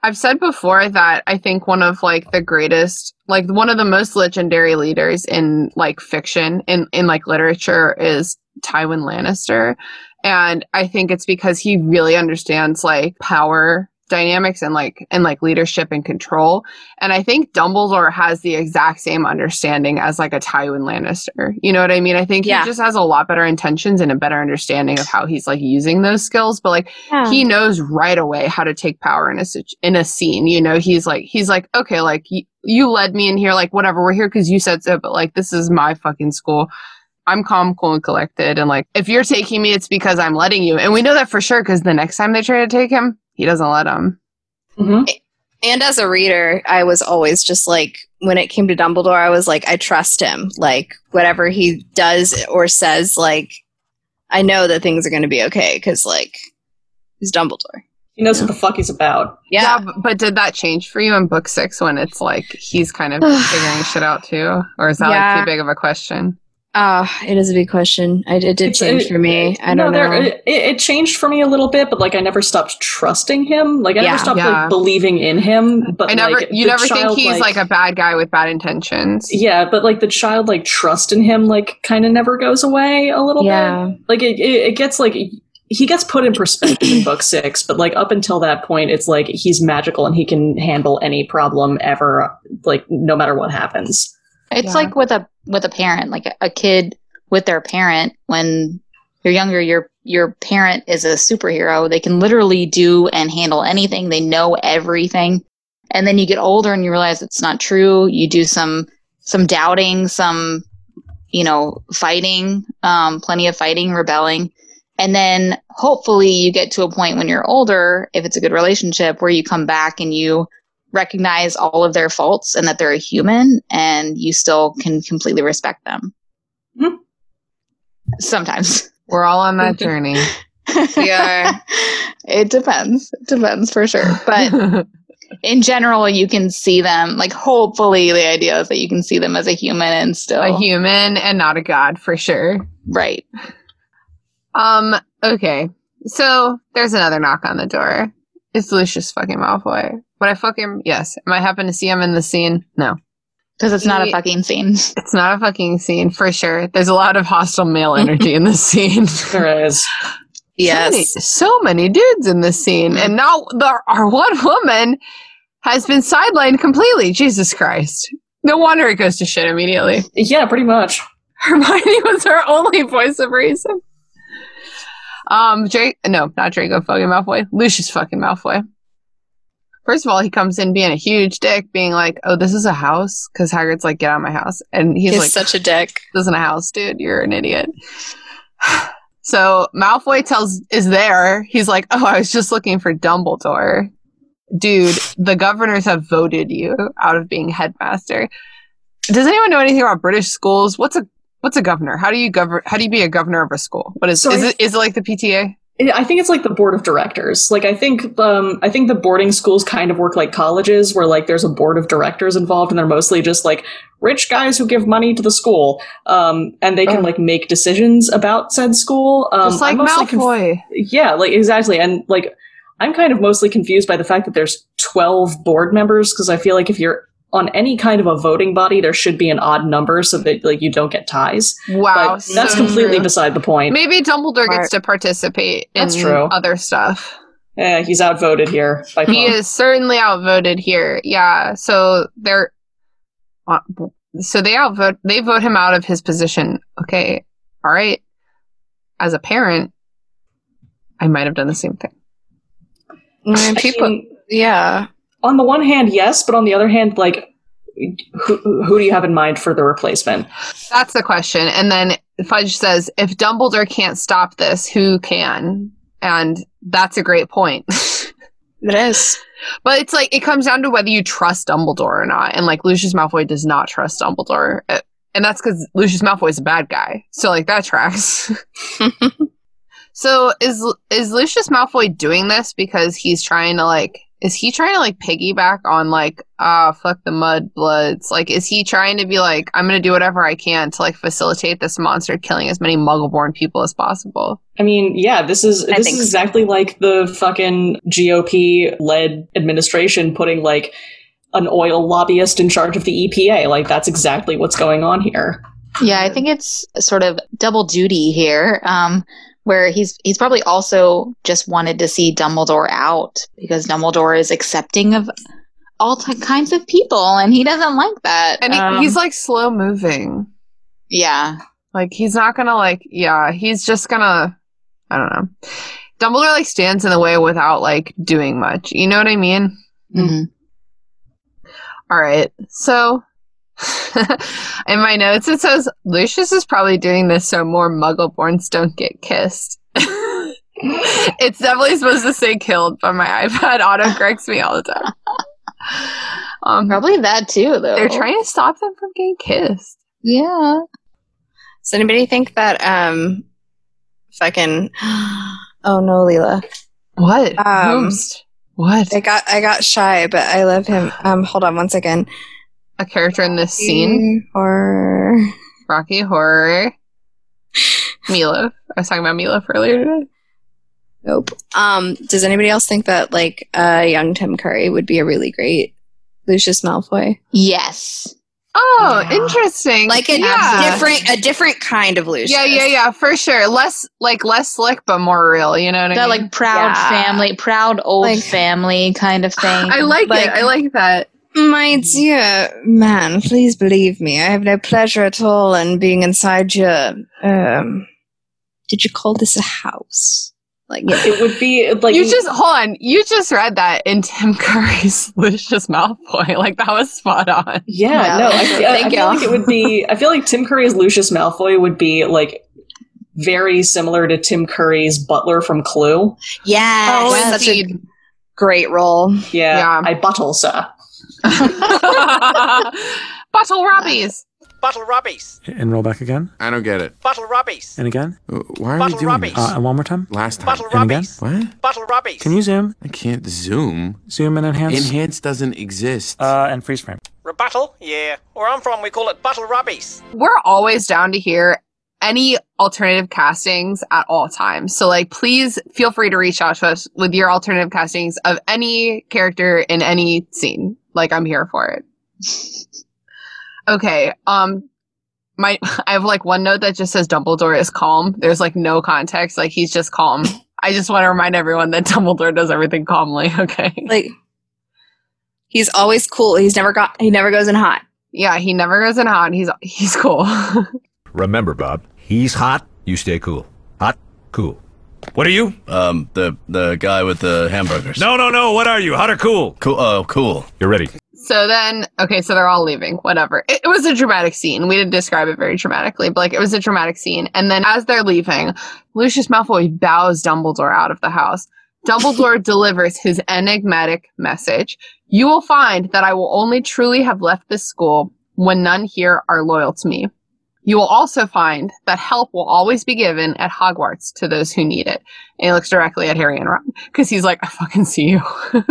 I've said before that I think one of like the greatest, like one of the most legendary leaders in like fiction in in like literature is Tywin Lannister, and I think it's because he really understands like power dynamics and like and like leadership and control. And I think Dumbledore has the exact same understanding as like a Tywin Lannister. You know what I mean? I think Yeah. he just has a lot better intentions and a better understanding of how he's like using those skills. But like he knows right away how to take power in a in a scene. You know, he's like he's like okay, like y- you led me in here, like whatever. We're here because you said so, but like this is my fucking school. I'm calm, cool, and collected, and like if you're taking me, it's because I'm letting you. And we know that for sure because the next time they try to take him, he doesn't let him. hmm And as a reader, I was always just like, when it came to Dumbledore, I was like, I trust him. Like, whatever he does or says, like, I know that things are going to be okay because, like, he's Dumbledore. He knows what the fuck he's about. Yeah. b- but did that change for you in book six when it's like he's kind of figuring shit out too, or is that like too big of a question? Oh, it is a big question. I, it did It's- change it- for me. I no, don't there- know. It, it changed for me a little bit, but like I never stopped trusting him. Like I Yeah. never stopped Yeah. like believing in him. But I never, like, you the never think child, he's like, a bad guy with bad intentions. yeah, but like the child like trust in him like kind of never goes away a little Yeah. bit. Like it, it, it gets like he gets put in perspective in book six, but like up until that point, it's like he's magical and he can handle any problem ever, like no matter what happens. It's Yeah. like with a with a parent, like a, a kid with their parent when you're younger, your your parent is a superhero. They can literally do and handle anything. They know everything. And then you get older and you realize it's not true. You do some some doubting, some you know, fighting, um, plenty of fighting, rebelling. And then hopefully you get to a point when you're older, if it's a good relationship, where you come back and you recognize all of their faults and that they're a human and you still can completely respect them. Mhm. Sometimes. We're all on that journey. We are. it depends. It depends for sure. But in general, you can see them, like, hopefully, the idea is that you can see them as a human and still. a human and not a god for sure. right. Um, okay. So there's another knock on the door. It's Lucius fucking Malfoy. Would I fuck him? Yes. Am I happen to see him in the scene? No. Because it's not a fucking scene. It's not a fucking scene for sure. There's a lot of hostile male energy in this scene. There is. yes. So many, so many dudes in this scene. And now the, our one woman has been sidelined completely. Jesus Christ. No wonder it goes to shit immediately. Yeah, pretty much. Hermione was her only voice of reason. Um, Drake, no, not Draco fucking Malfoy. Lucius fucking Malfoy. First of all, he comes in being a huge dick, being like, "Oh, this is a house," because Hagrid's like, "Get out of my house," and he's He's like, such a dick. "This isn't a house, dude. You're an idiot." so Malfoy tells is there. He's like, "Oh, I was just looking for Dumbledore." Dude, the governors have voted you out of being headmaster. Does anyone know anything about British schools? What's a what's a governor? How do you govern? How do you be a governor of a school? What is So is it? Is it like the PTA? I think it's like the board of directors. Like I think um I think the boarding schools kind of work like colleges where like there's a board of directors involved and they're mostly just like rich guys who give money to the school. Um and they can Oh. like make decisions about said school. Um Just like I'm conf- Malfoy. yeah, like exactly. And like I'm kind of mostly confused by the fact that there's 12 board members because I feel like if you're on any kind of a voting body there should be an odd number so that like you don't get ties. wow, But that's so completely true. beside the point. Maybe Dumbledore Smart. gets to participate in true. other stuff. Eh, he's outvoted here by He far. is certainly outvoted here. Yeah. So they're. uh, so they outvote they vote him out of his position. Okay, all right. As a parent, I might have done the same thing. I mean, I people, mean, yeah. On the one hand, yes, but on the other hand, like, who, who do you have in mind for the replacement? That's the question. And then Fudge says, if Dumbledore can't stop this, who can? And that's a great point. It is. but it's like it comes down to whether you trust Dumbledore or not. And like Lucius Malfoy does not trust Dumbledore. And that's because Lucius Malfoy is a bad guy. So like that tracks. so is is Lucius Malfoy doing this because he's trying to like is he trying to like piggyback on like ah fuck the mud bloods like is he trying to be like i'm gonna do whatever i can to like facilitate this monster killing as many muggle-born people as possible I mean, yeah, this is I this think is so. exactly like the fucking GOP led administration putting like an oil lobbyist in charge of the EPA. Like that's exactly what's going on here. Yeah, I think it's sort of double duty here, um, where he's he's probably also just wanted to see Dumbledore out because Dumbledore is accepting of all t- kinds of people, and he doesn't like that. and he, Um, he's like slow moving. Yeah, like he's not gonna like yeah he's just gonna i don't know. Dumbledore like stands in the way without like doing much. You know what i mean? Mhm. all right. So in my notes it says lucius is probably doing this so more muggle-borns don't get kissed it's definitely supposed to say killed but my ipad auto corrects me all the time um, probably that too, though. they're trying to stop them from getting kissed Yeah, Does anybody think that um fucking oh no, Lelia. what Um, Whomst? what I got I got shy, but I love him. Um hold on one second. A character in this scene Or Rocky Horror. Milo. I was talking about Milo earlier today. nope. Um does anybody else think that like uh young Tim Curry would be a really great Lucius Malfoy? yes, Oh, Yeah. interesting. Like a yeah. different a different kind of Lucius. Yeah, yeah, yeah, for sure. Less like less slick, but more real. You know what I that mean? like proud Yeah. family, proud old Like- family kind of thing. I like, like- it. I like that. My dear man, please believe me. I have no pleasure at all in being inside your um did you call this a house? Like you know, It would be like you just hold on. You just read that in Tim Curry's Lucius Malfoy. Like that was spot on. Yeah, Well, no, I, feel- I thank feel like it would be. I feel like Tim Curry's Lucius Malfoy would be like very similar to Tim Curry's Butler from Clue. Yes, Oh, such a great role. Yeah, Yeah. I buttle, sir. Bottle Robbies. Bottle Robbies. And roll back again. I don't get it. Bottle Robbies. And again. Uh, Why are Bottle we doing Robbies. this? Uh, and one more time. Last time. Bottle And again? Robbies. What? Bottle Robbies. Can you zoom? I can't zoom. Zoom and enhance. Enhance doesn't exist. uh, and freeze frame. Rebuttal? Yeah. Where I'm from, we call it Bottle Robbies. We're always down to hear any alternative castings at all times. So like please feel free to reach out to us with your alternative castings of any character in any scene. Like I'm here for it. Okay. Um my I have like one note that just says Dumbledore is calm. There's like no context. Like he's just calm. I just want to remind everyone that Dumbledore does everything calmly. Okay. Like he's always cool. He's never got he never goes in hot. Yeah, he never goes in hot. He's he's cool. Remember, Bob, he's hot, you stay cool. Hot, cool. What are you? Um, the the guy with the hamburgers. No, no, no. What are you? Hot or cool? Cool. Oh, cool. You're ready. So then, okay, so they're all leaving, whatever. It, it was a dramatic scene. We didn't describe it very dramatically, but like it was a dramatic scene. And then as they're leaving, Lucius Malfoy bows Dumbledore out of the house. Dumbledore delivers his enigmatic message. You will find that I will only truly have left this school when none here are loyal to me. You will also find that help will always be given at Hogwarts to those who need it. And he looks directly at Harry and Ron because he's like, I fucking see you.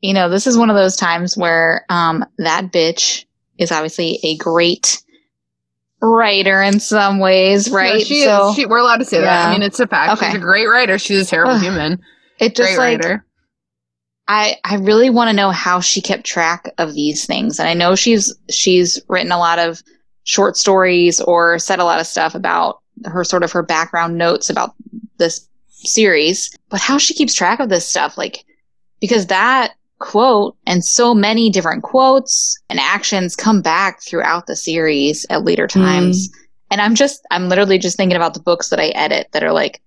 you know, this is one of those times where um, that bitch is obviously a great writer in some ways, right? Yeah, she so is. She, we're allowed to say that. I mean, it's a fact. Okay. She's a great writer. She's a terrible human. it just Great like writer. I I really want to know how she kept track of these things. And I know she's she's written a lot of short stories or said a lot of stuff about her sort of her background notes about this series, but how she keeps track of this stuff like because that quote and so many different quotes and actions come back throughout the series at later hmm. times. And I'm just, I'm literally just thinking about the books that I edit that are like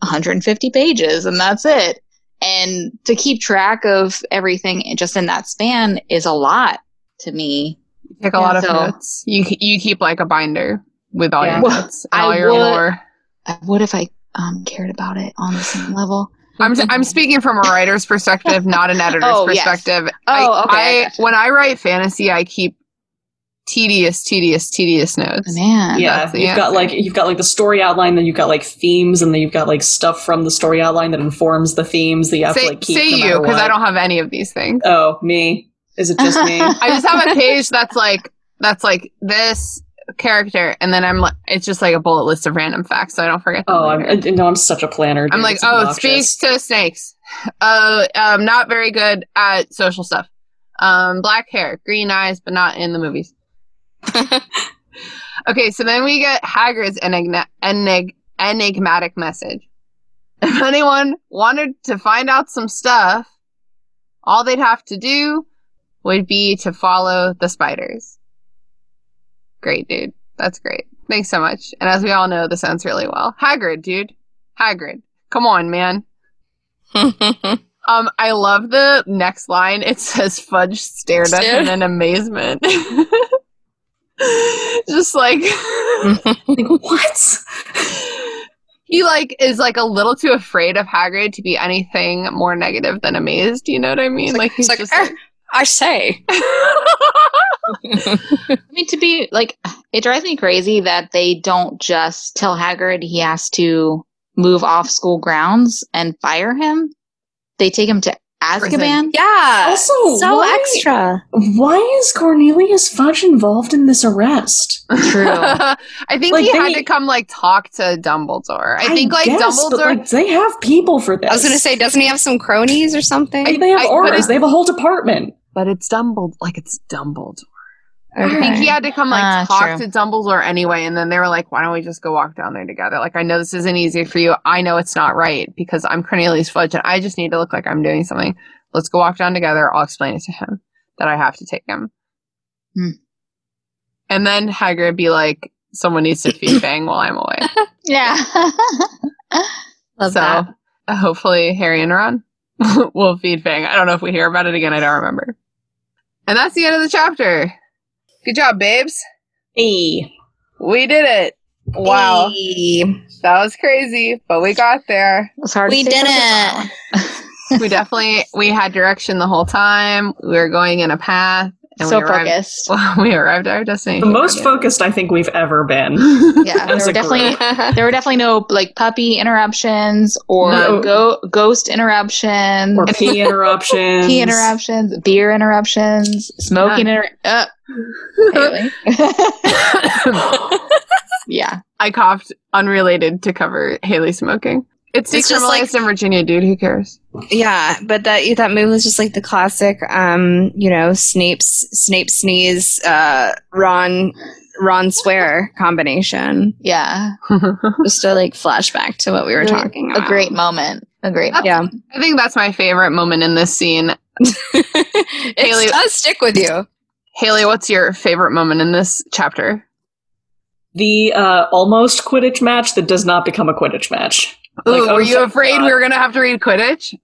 150 pages and that's it. And to keep track of everything just in that span is a lot to me. Take a lot of So- notes. You you keep like a binder with all Yeah. your Well, notes I all your would- lore. I would if I um, cared about it on the same level. I'm I'm speaking from a writer's perspective, not an editor's Oh, yes. perspective. Oh, I, okay, I I, gotcha. when I write fantasy, I keep tedious, tedious, tedious notes. Man. Yeah, That's you've got like you've got like the story outline, then you've got like themes, and then you've got like stuff from the story outline that informs the themes that you have say to like keep. say no you because I don't have any of these things. Oh, me? Is it just me? I just have a page that's like that's like this character, and then I'm like it's just like a bullet list of random facts, so I don't forget. Oh, I'm. I, no, I'm such a planner. I'm like, It's oh, obnoxious. speaks to snakes. Uh, um, not very good at social stuff. Um, black hair, green eyes, but not in the movies. okay, so then we get Hagrid's enigma- enig- enigmatic message. If anyone wanted to find out some stuff, all they'd have to do would be to follow the spiders. Great, dude. That's great. Thanks so much. And as we all know, this ends really well. Hagrid, dude. Hagrid. Come on, man. Um, I love the next line. It says Fudge stared at him in amazement. Just like Like, what? he like is like a little too afraid of Hagrid to be anything more negative than amazed. You know what I mean? Like, he's like, just "Eh, like, I say. I mean, to be like, it drives me crazy that they don't just tell Hagrid he has to move off school grounds and fire him. They take him to Azkaban. Yeah. Also, so why- extra. Why is Cornelius Fudge involved in this arrest? True. I think Like, he had to come like talk to Dumbledore. I think like guess, Dumbledore. but, like, they have people for this. I was gonna say, doesn't he have some cronies or something? Like, they have I- but Aurors. it's- They have a whole department. But it's Dumbledore. Like it's Dumbledore. I think he had to come like Ah, talk true. to Dumbledore anyway, and then they were like, "Why don't we just go walk down there together?" Like, I know this isn't easy for you. I know it's not right because I'm Cornelius Fudge, and I just need to look like I'm doing something. Let's go walk down together. I'll explain it to him that I have to take him. Hmm. And then Hagrid be like, "Someone needs to feed Fang while I'm away." yeah. Love so that. uh, hopefully Harry and Ron will feed Fang. I don't know if we hear about it again. I don't remember. And that's the end of the chapter. Good job, babes. Hey. We did it. Wow. Hey. That was crazy, but we got there. It's hard We to did focused on it. We definitely we had direction the whole time. We were going in a path, and so we arrived. focused. we arrived at our The most Yeah. focused I think we've ever been. Yeah, there were definitely group. there were definitely no like puppy interruptions or No. go- ghost interruptions Or pee interruptions. pee interruptions, beer interruptions, smoking inter- uh, Haley. yeah. I coughed unrelated to cover Haley smoking. It's It's just like- decriminalized in Virginia, dude. Who cares? Yeah, but that that move was just like the classic, um, you know, Snape's Snape sneeze, uh, Ron Ron swear combination. Yeah. Just to like flashback to what we were Really talking about. A great moment. A great moment. Yeah, I think that's my favorite moment in this scene. it Haley- does stick with you. Haley, what's your favorite moment in this chapter? The uh, almost Quidditch match that does not become a Quidditch match. Like, Ooh, oh, were you thank afraid God. we were gonna have to read Quidditch?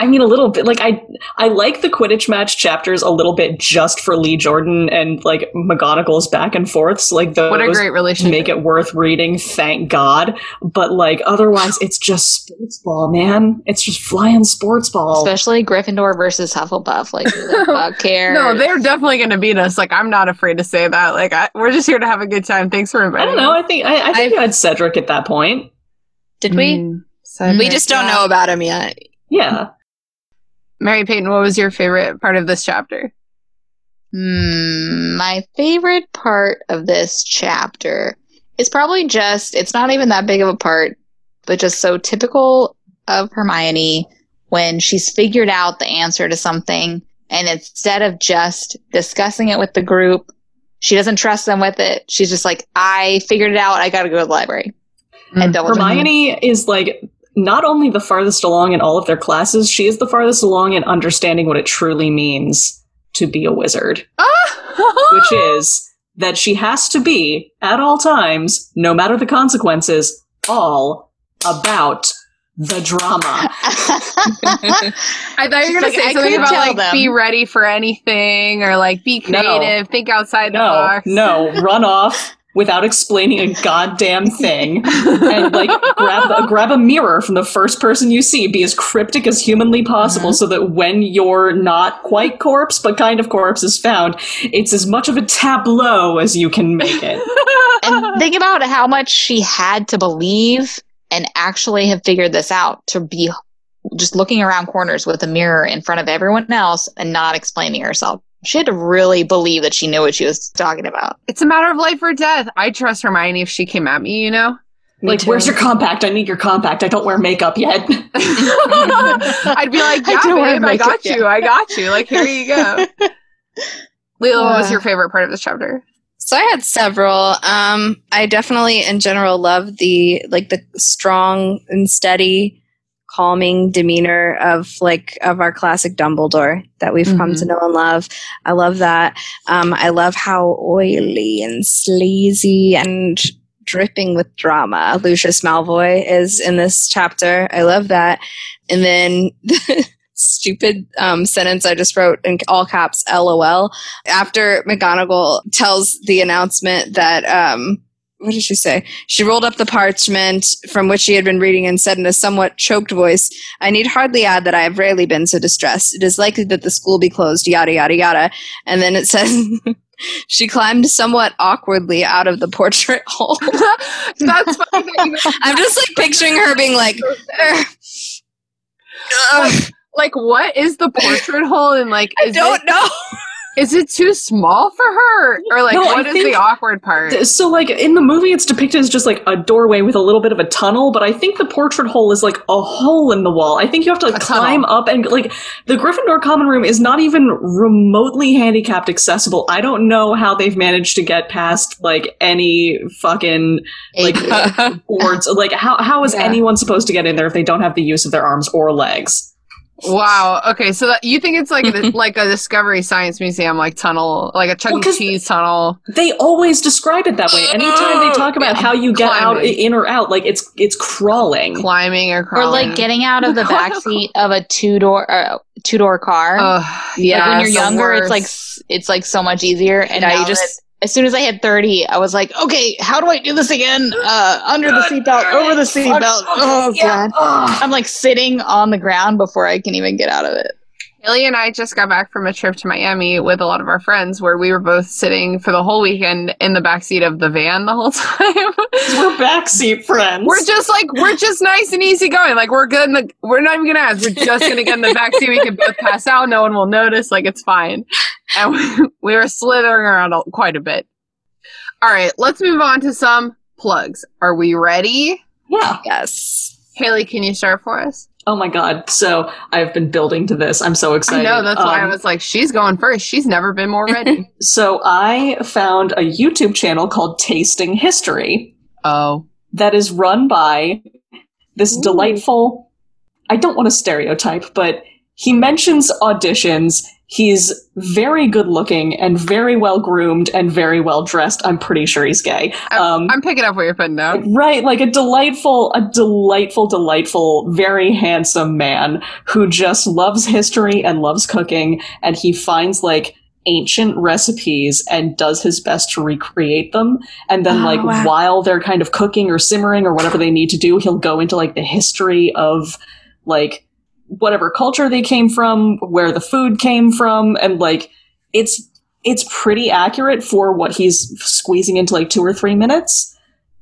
I mean, a little bit. Like I, I like the Quidditch match chapters a little bit just for Lee Jordan and like McGonagall's back and forths. Like those What a great relationship. make it worth reading. Thank God. But like otherwise, it's just sports ball, man. It's just flying sports ball. Especially Gryffindor versus Hufflepuff. Like, who the fuck cares? No, they're definitely going to beat us. Like, I'm not afraid to say that. Like, I, we're just here to have a good time. Thanks for inviting. I don't know. us. I think I, I think you had Cedric at that point. Did we? Mm, Cedric, We just don't yeah. know about him yet. Yeah. Mary-Peyton, what was your favorite part of this chapter? Hmm, my favorite part of this chapter is probably just, it's not even that big of a part, but just so typical of Hermione when she's figured out the answer to something and instead of just discussing it with the group, she doesn't trust them with it. She's just like, I figured it out. I got to go to the library. Mm. And double. Hermione is like not only the farthest along in all of their classes, she is the farthest along in understanding what it truly means to be a wizard, ah! which is that she has to be, at all times, no matter the consequences, all about the drama. I thought you were She's gonna like, say something about like them. be ready for anything or like be No. creative, think outside the no, box. no, run off without explaining a goddamn thing. and like grab a, grab a mirror from the first person you see be as cryptic as humanly possible mm-hmm. so that when your not quite corpse but kind of corpse is found it's as much of a tableau as you can make it and think about how much she had to believe and actually have figured this out to be just looking around corners with a mirror in front of everyone else and not explaining herself. She had to really believe that she knew what she was talking about. It's a matter of life or death. I trust Hermione if she came at me, you know? like where's your compact i need your compact i don't wear makeup yet I'd be like, I yeah, do wear babe, I got you. I got you. Like, here you go. Lelia, what was Uh. your favorite part of this chapter? So I had several. Um, I definitely, in general, love the like the strong and steady, calming demeanor of like of our classic Dumbledore that we've come to know and love. I love that. Um, I love how oily and sleazy and dripping with drama Lucius Malfoy is in this chapter. I love that. And then. Stupid um, sentence I just wrote in all caps, LOL after McGonagall tells the announcement that um what did she say? She rolled up the parchment from which she had been reading and said in a somewhat choked voice, I need hardly add that I have rarely been so distressed. It is likely that the school be closed, yada, yada, yada. And then it says, she climbed somewhat awkwardly out of the portrait hole. That's funny I'm just like picturing her being like, "Ugh. Ugh, like what is the portrait hole and like I don't it, know. Is it too small for her? Or like No, I what is think- the awkward part? so like in the movie it's depicted as just like a doorway with a little bit of a tunnel but i think the portrait hole is like a hole in the wall. I think you have to like tunnel. climb up and like the gryffindor common room is not even remotely handicapped accessible. I don't know how they've managed to get past like any fucking like boards. Like how, how is Yeah. anyone supposed to get in there if they don't have the use of their arms or legs wow. Okay so that, you think it's like a, like a discovery science museum like tunnel like a chuck Well, e 'cause- cheese tunnel? they always describe it that way. Anytime they talk about how you get out in or out like it's it's crawling. Climbing or Or like getting out of the back seat of a two door uh, two door car. Ugh, like when you're yes, younger, it's like it's like so much easier. And Yeah, now you you just- just as soon as I hit thirty, I was like, okay, how do I do this again? Uh, under the seatbelt, over the seatbelt. Oh god, I'm like sitting on the ground before I can even get out of it. Haley and I just got back from a trip to Miami with a lot of our friends where we were both sitting for the whole weekend in the backseat of the van the whole time. we're backseat friends we're just like we're just nice and easy going. Like we're good in the we're not even gonna ask. We're just gonna get in the backseat. We can both pass out. No one will notice. Like it's fine. And we, we were slithering around quite a bit. All right, let's move on to some plugs. Are we ready? yeah yes. Haley, can you start for us? Oh my god. So I've been building to this. I'm so excited. No, that's why I Um, was like, she's going first. She's never been more ready. So I found a YouTube channel called Tasting History oh. that is run by this Ooh. delightful I don't want to stereotype, but he mentions auditions. He's very good looking and very well groomed and very well dressed. I'm pretty sure he's gay. Um, I'm picking up what you're putting down. Right, like a delightful, a delightful, delightful, very handsome man who just loves history and loves cooking, and he finds like ancient recipes and does his best to recreate them. And then, Oh, like, wow. while they're kind of cooking or simmering or whatever they need to do, he'll go into like the history of like whatever culture they came from, where the food came from, and like it's it's pretty accurate for what he's squeezing into like two or three minutes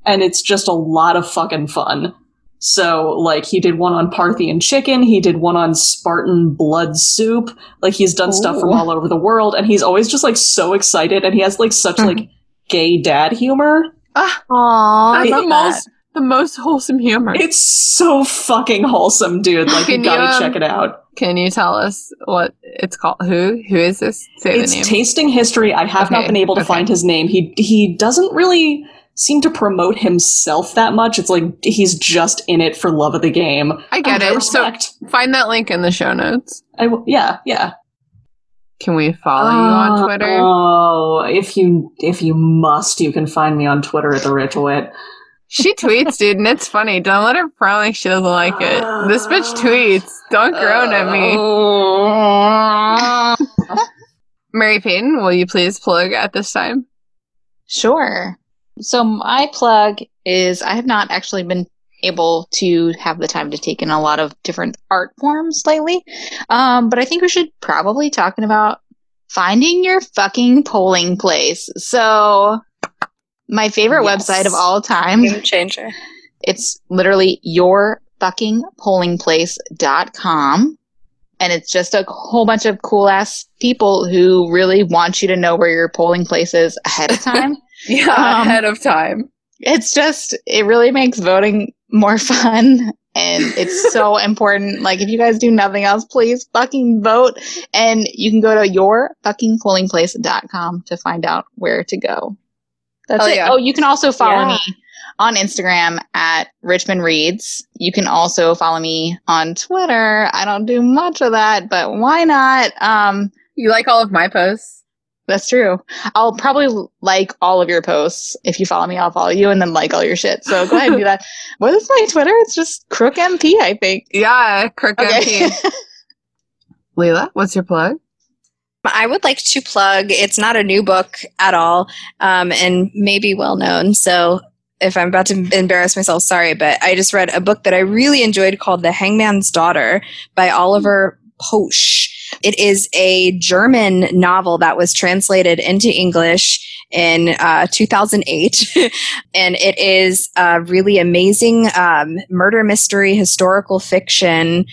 and it's just a lot of fucking fun. So, like, he did one on Parthian chicken, he did one on Spartan blood soup. Like, he's done stuff from all over the world, and he's always just like so excited, and he has like such like gay dad humor. Ah, Aww, that's the love most the most wholesome humor. It's so fucking wholesome, dude. Like, you Can you, gotta um, check it out. Can you tell us what it's called? Who who is this? Say It's the name. tasting history. I have not been able to okay. find his name. He he doesn't really seem to promote himself that much. It's like he's just in it for love of the game. I get And it. So respect. find that link in the show notes. I w- yeah, yeah. Can we follow you on Twitter? Oh, if you if you must, you can find me on Twitter at the Rich Wit. She tweets, dude, and it's funny. Don't let her frown like she doesn't like it. This bitch tweets. Don't groan at me. Mary-Peyton, will you please plug at this time? Sure. So my plug is I have not actually been able to have the time to take in a lot of different art forms lately. Um, but I think we should probably talking about finding your fucking polling place. So my favorite Yes. website of all time. Game changer. It's literally your fucking polling pollingplace.com. And it's just a whole bunch of cool ass people who really want you to know where your polling place is ahead of time. Yeah, Um, ahead of time. it's just, it really makes voting more fun. And it's so important. Like, if you guys do nothing else, please fucking vote. And you can go to your fucking polling pollingplace.com to find out where to go. That's Hell it. yeah. Oh, you can also follow Yeah. me on Instagram at Richmond Reads. You can also follow me on Twitter. I don't do much of that, but why not? Um, You like all of my posts? that's true. I'll probably like all of your posts. If you follow me, I'll follow you and then like all your shit. So go ahead and do that. What is my Twitter? It's just Crook MP, I think. Yeah, Crook Okay. MP. Lelia, what's your plug? I would like to plug. It's not a new book at all, um, and maybe well known. So if I'm about to embarrass myself, sorry, but I just read a book that I really enjoyed called The Hangman's Daughter by Oliver Pötzsch. It is a German novel that was translated into English in uh, 2008, and it is a really amazing um, murder mystery, historical fiction,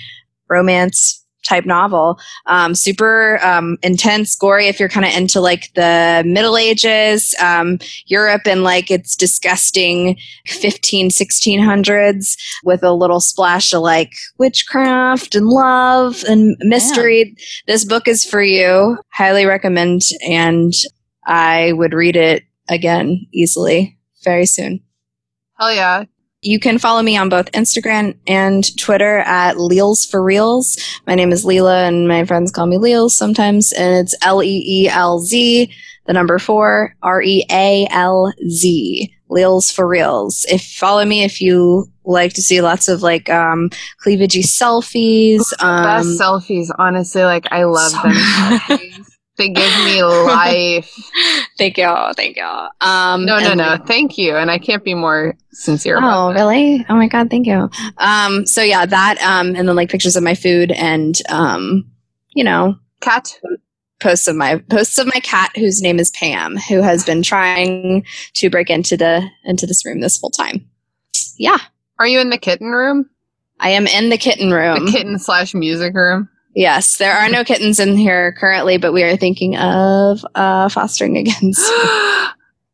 romance type novel um, super um, intense, gory. If you're kind of into like the Middle Ages, um, Europe, and like it's disgusting 15, 1600s with a little splash of like witchcraft and love and mystery. This book is for you. Highly recommend, and I would read it again easily very soon. Hell yeah. You can follow me on both Instagram and Twitter at Leels for Reels. My name is Lelia, and my friends call me Leels sometimes, and it's L E E L Z, the number four, R E A L Z. Leels for Reels. If follow me if you like to see lots of like um cleavagey selfies. Um, Best selfies, honestly. Like, I love So them. They give me life. thank y'all, thank y'all. Um, No, no, no. Thank you. And I can't be more sincere Oh, really? Oh my god, thank you. Um, so yeah, that um, and then like pictures of my food and um, you know, Cat. posts of my posts of my cat whose name is Pam, who has been trying to break into the into this room this whole time. Yeah, Are you in the kitten room? I am in the kitten room. The kitten slash music room. Yes, there are no kittens in here currently, but we are thinking of uh, fostering again.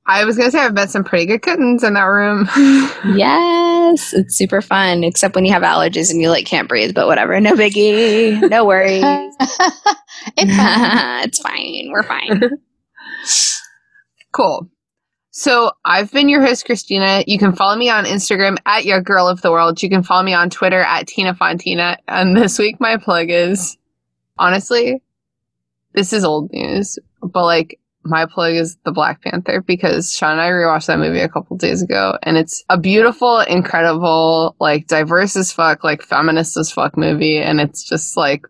I was gonna say I've met some pretty good kittens in that room. yes, it's super fun, except when you have allergies and you like can't breathe. But whatever, no biggie, no worries. it's fine. it's fine. We're fine. cool. So I've been your host, Christina. You can follow me on Instagram at your girl of the world. You can follow me on Twitter at Tina Fontina. And this week my plug is honestly, this is old news, but like my plug is the Black Panther because Sean and I rewatched that movie a couple days ago and it's a beautiful, incredible, like diverse as fuck, like feminist as fuck movie. And it's just like,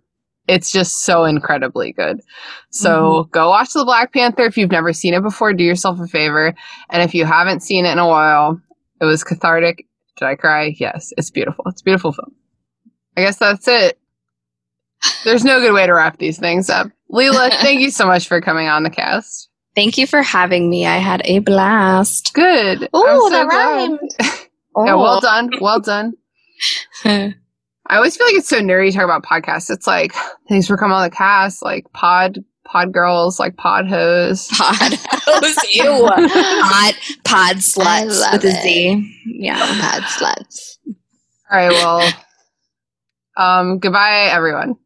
it's just so incredibly good. So mm-hmm. go watch the Black Panther if you've never seen it before. Do yourself a favor. And if you haven't seen it in a while, it was cathartic. Did I cry? Yes. It's beautiful. It's a beautiful film. I guess that's it. There's no good way to wrap these things up. Lelia, thank you so much for coming on the cast. Thank you for having me. I had a blast. Good. Ooh, I'm so that glad. rhymed. Yeah, well Oh. done. Well done. I always feel like it's so nerdy to talk about podcasts. It's like, thanks for coming on the cast, like pod, pod girls, like pod hoes. pod hoes. Ew. pod pod sluts with a it. Z. Yeah. Bad sluts. All right, well, um, goodbye, everyone.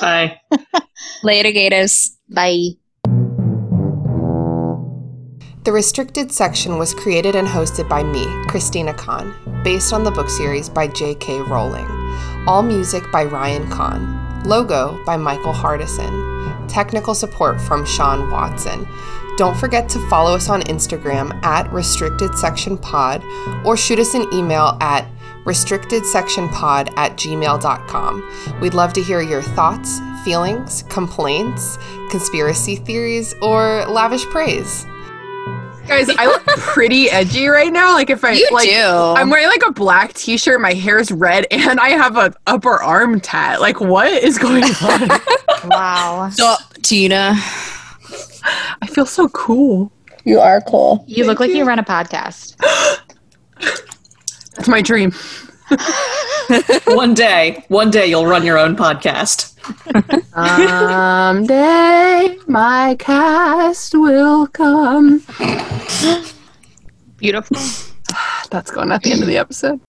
Bye. Later, Gators. Bye. The restricted section was created and hosted by me, Christina Kahn, based on the book series by J.K. Rowling. All music by Ryan Kahn. Logo by Michael Hardison. Technical support from Sean Watson. Don't forget to follow us on Instagram at Restricted Section Pod or shoot us an email at restrictedsectionpod at gmail.com. We'd love to hear your thoughts, feelings, complaints, conspiracy theories, or lavish praise. Guys, I look pretty edgy right now. Like if I You like do. I'm wearing like a black t-shirt, my hair's red, and I have a upper arm tat. Like what is going on? Wow. Stop, Tina. I feel so cool. You are cool. You look like you run a podcast. That's my dream. one day, one day you'll run your own podcast. Someday my cast will come. Beautiful. That's going at the end of the episode.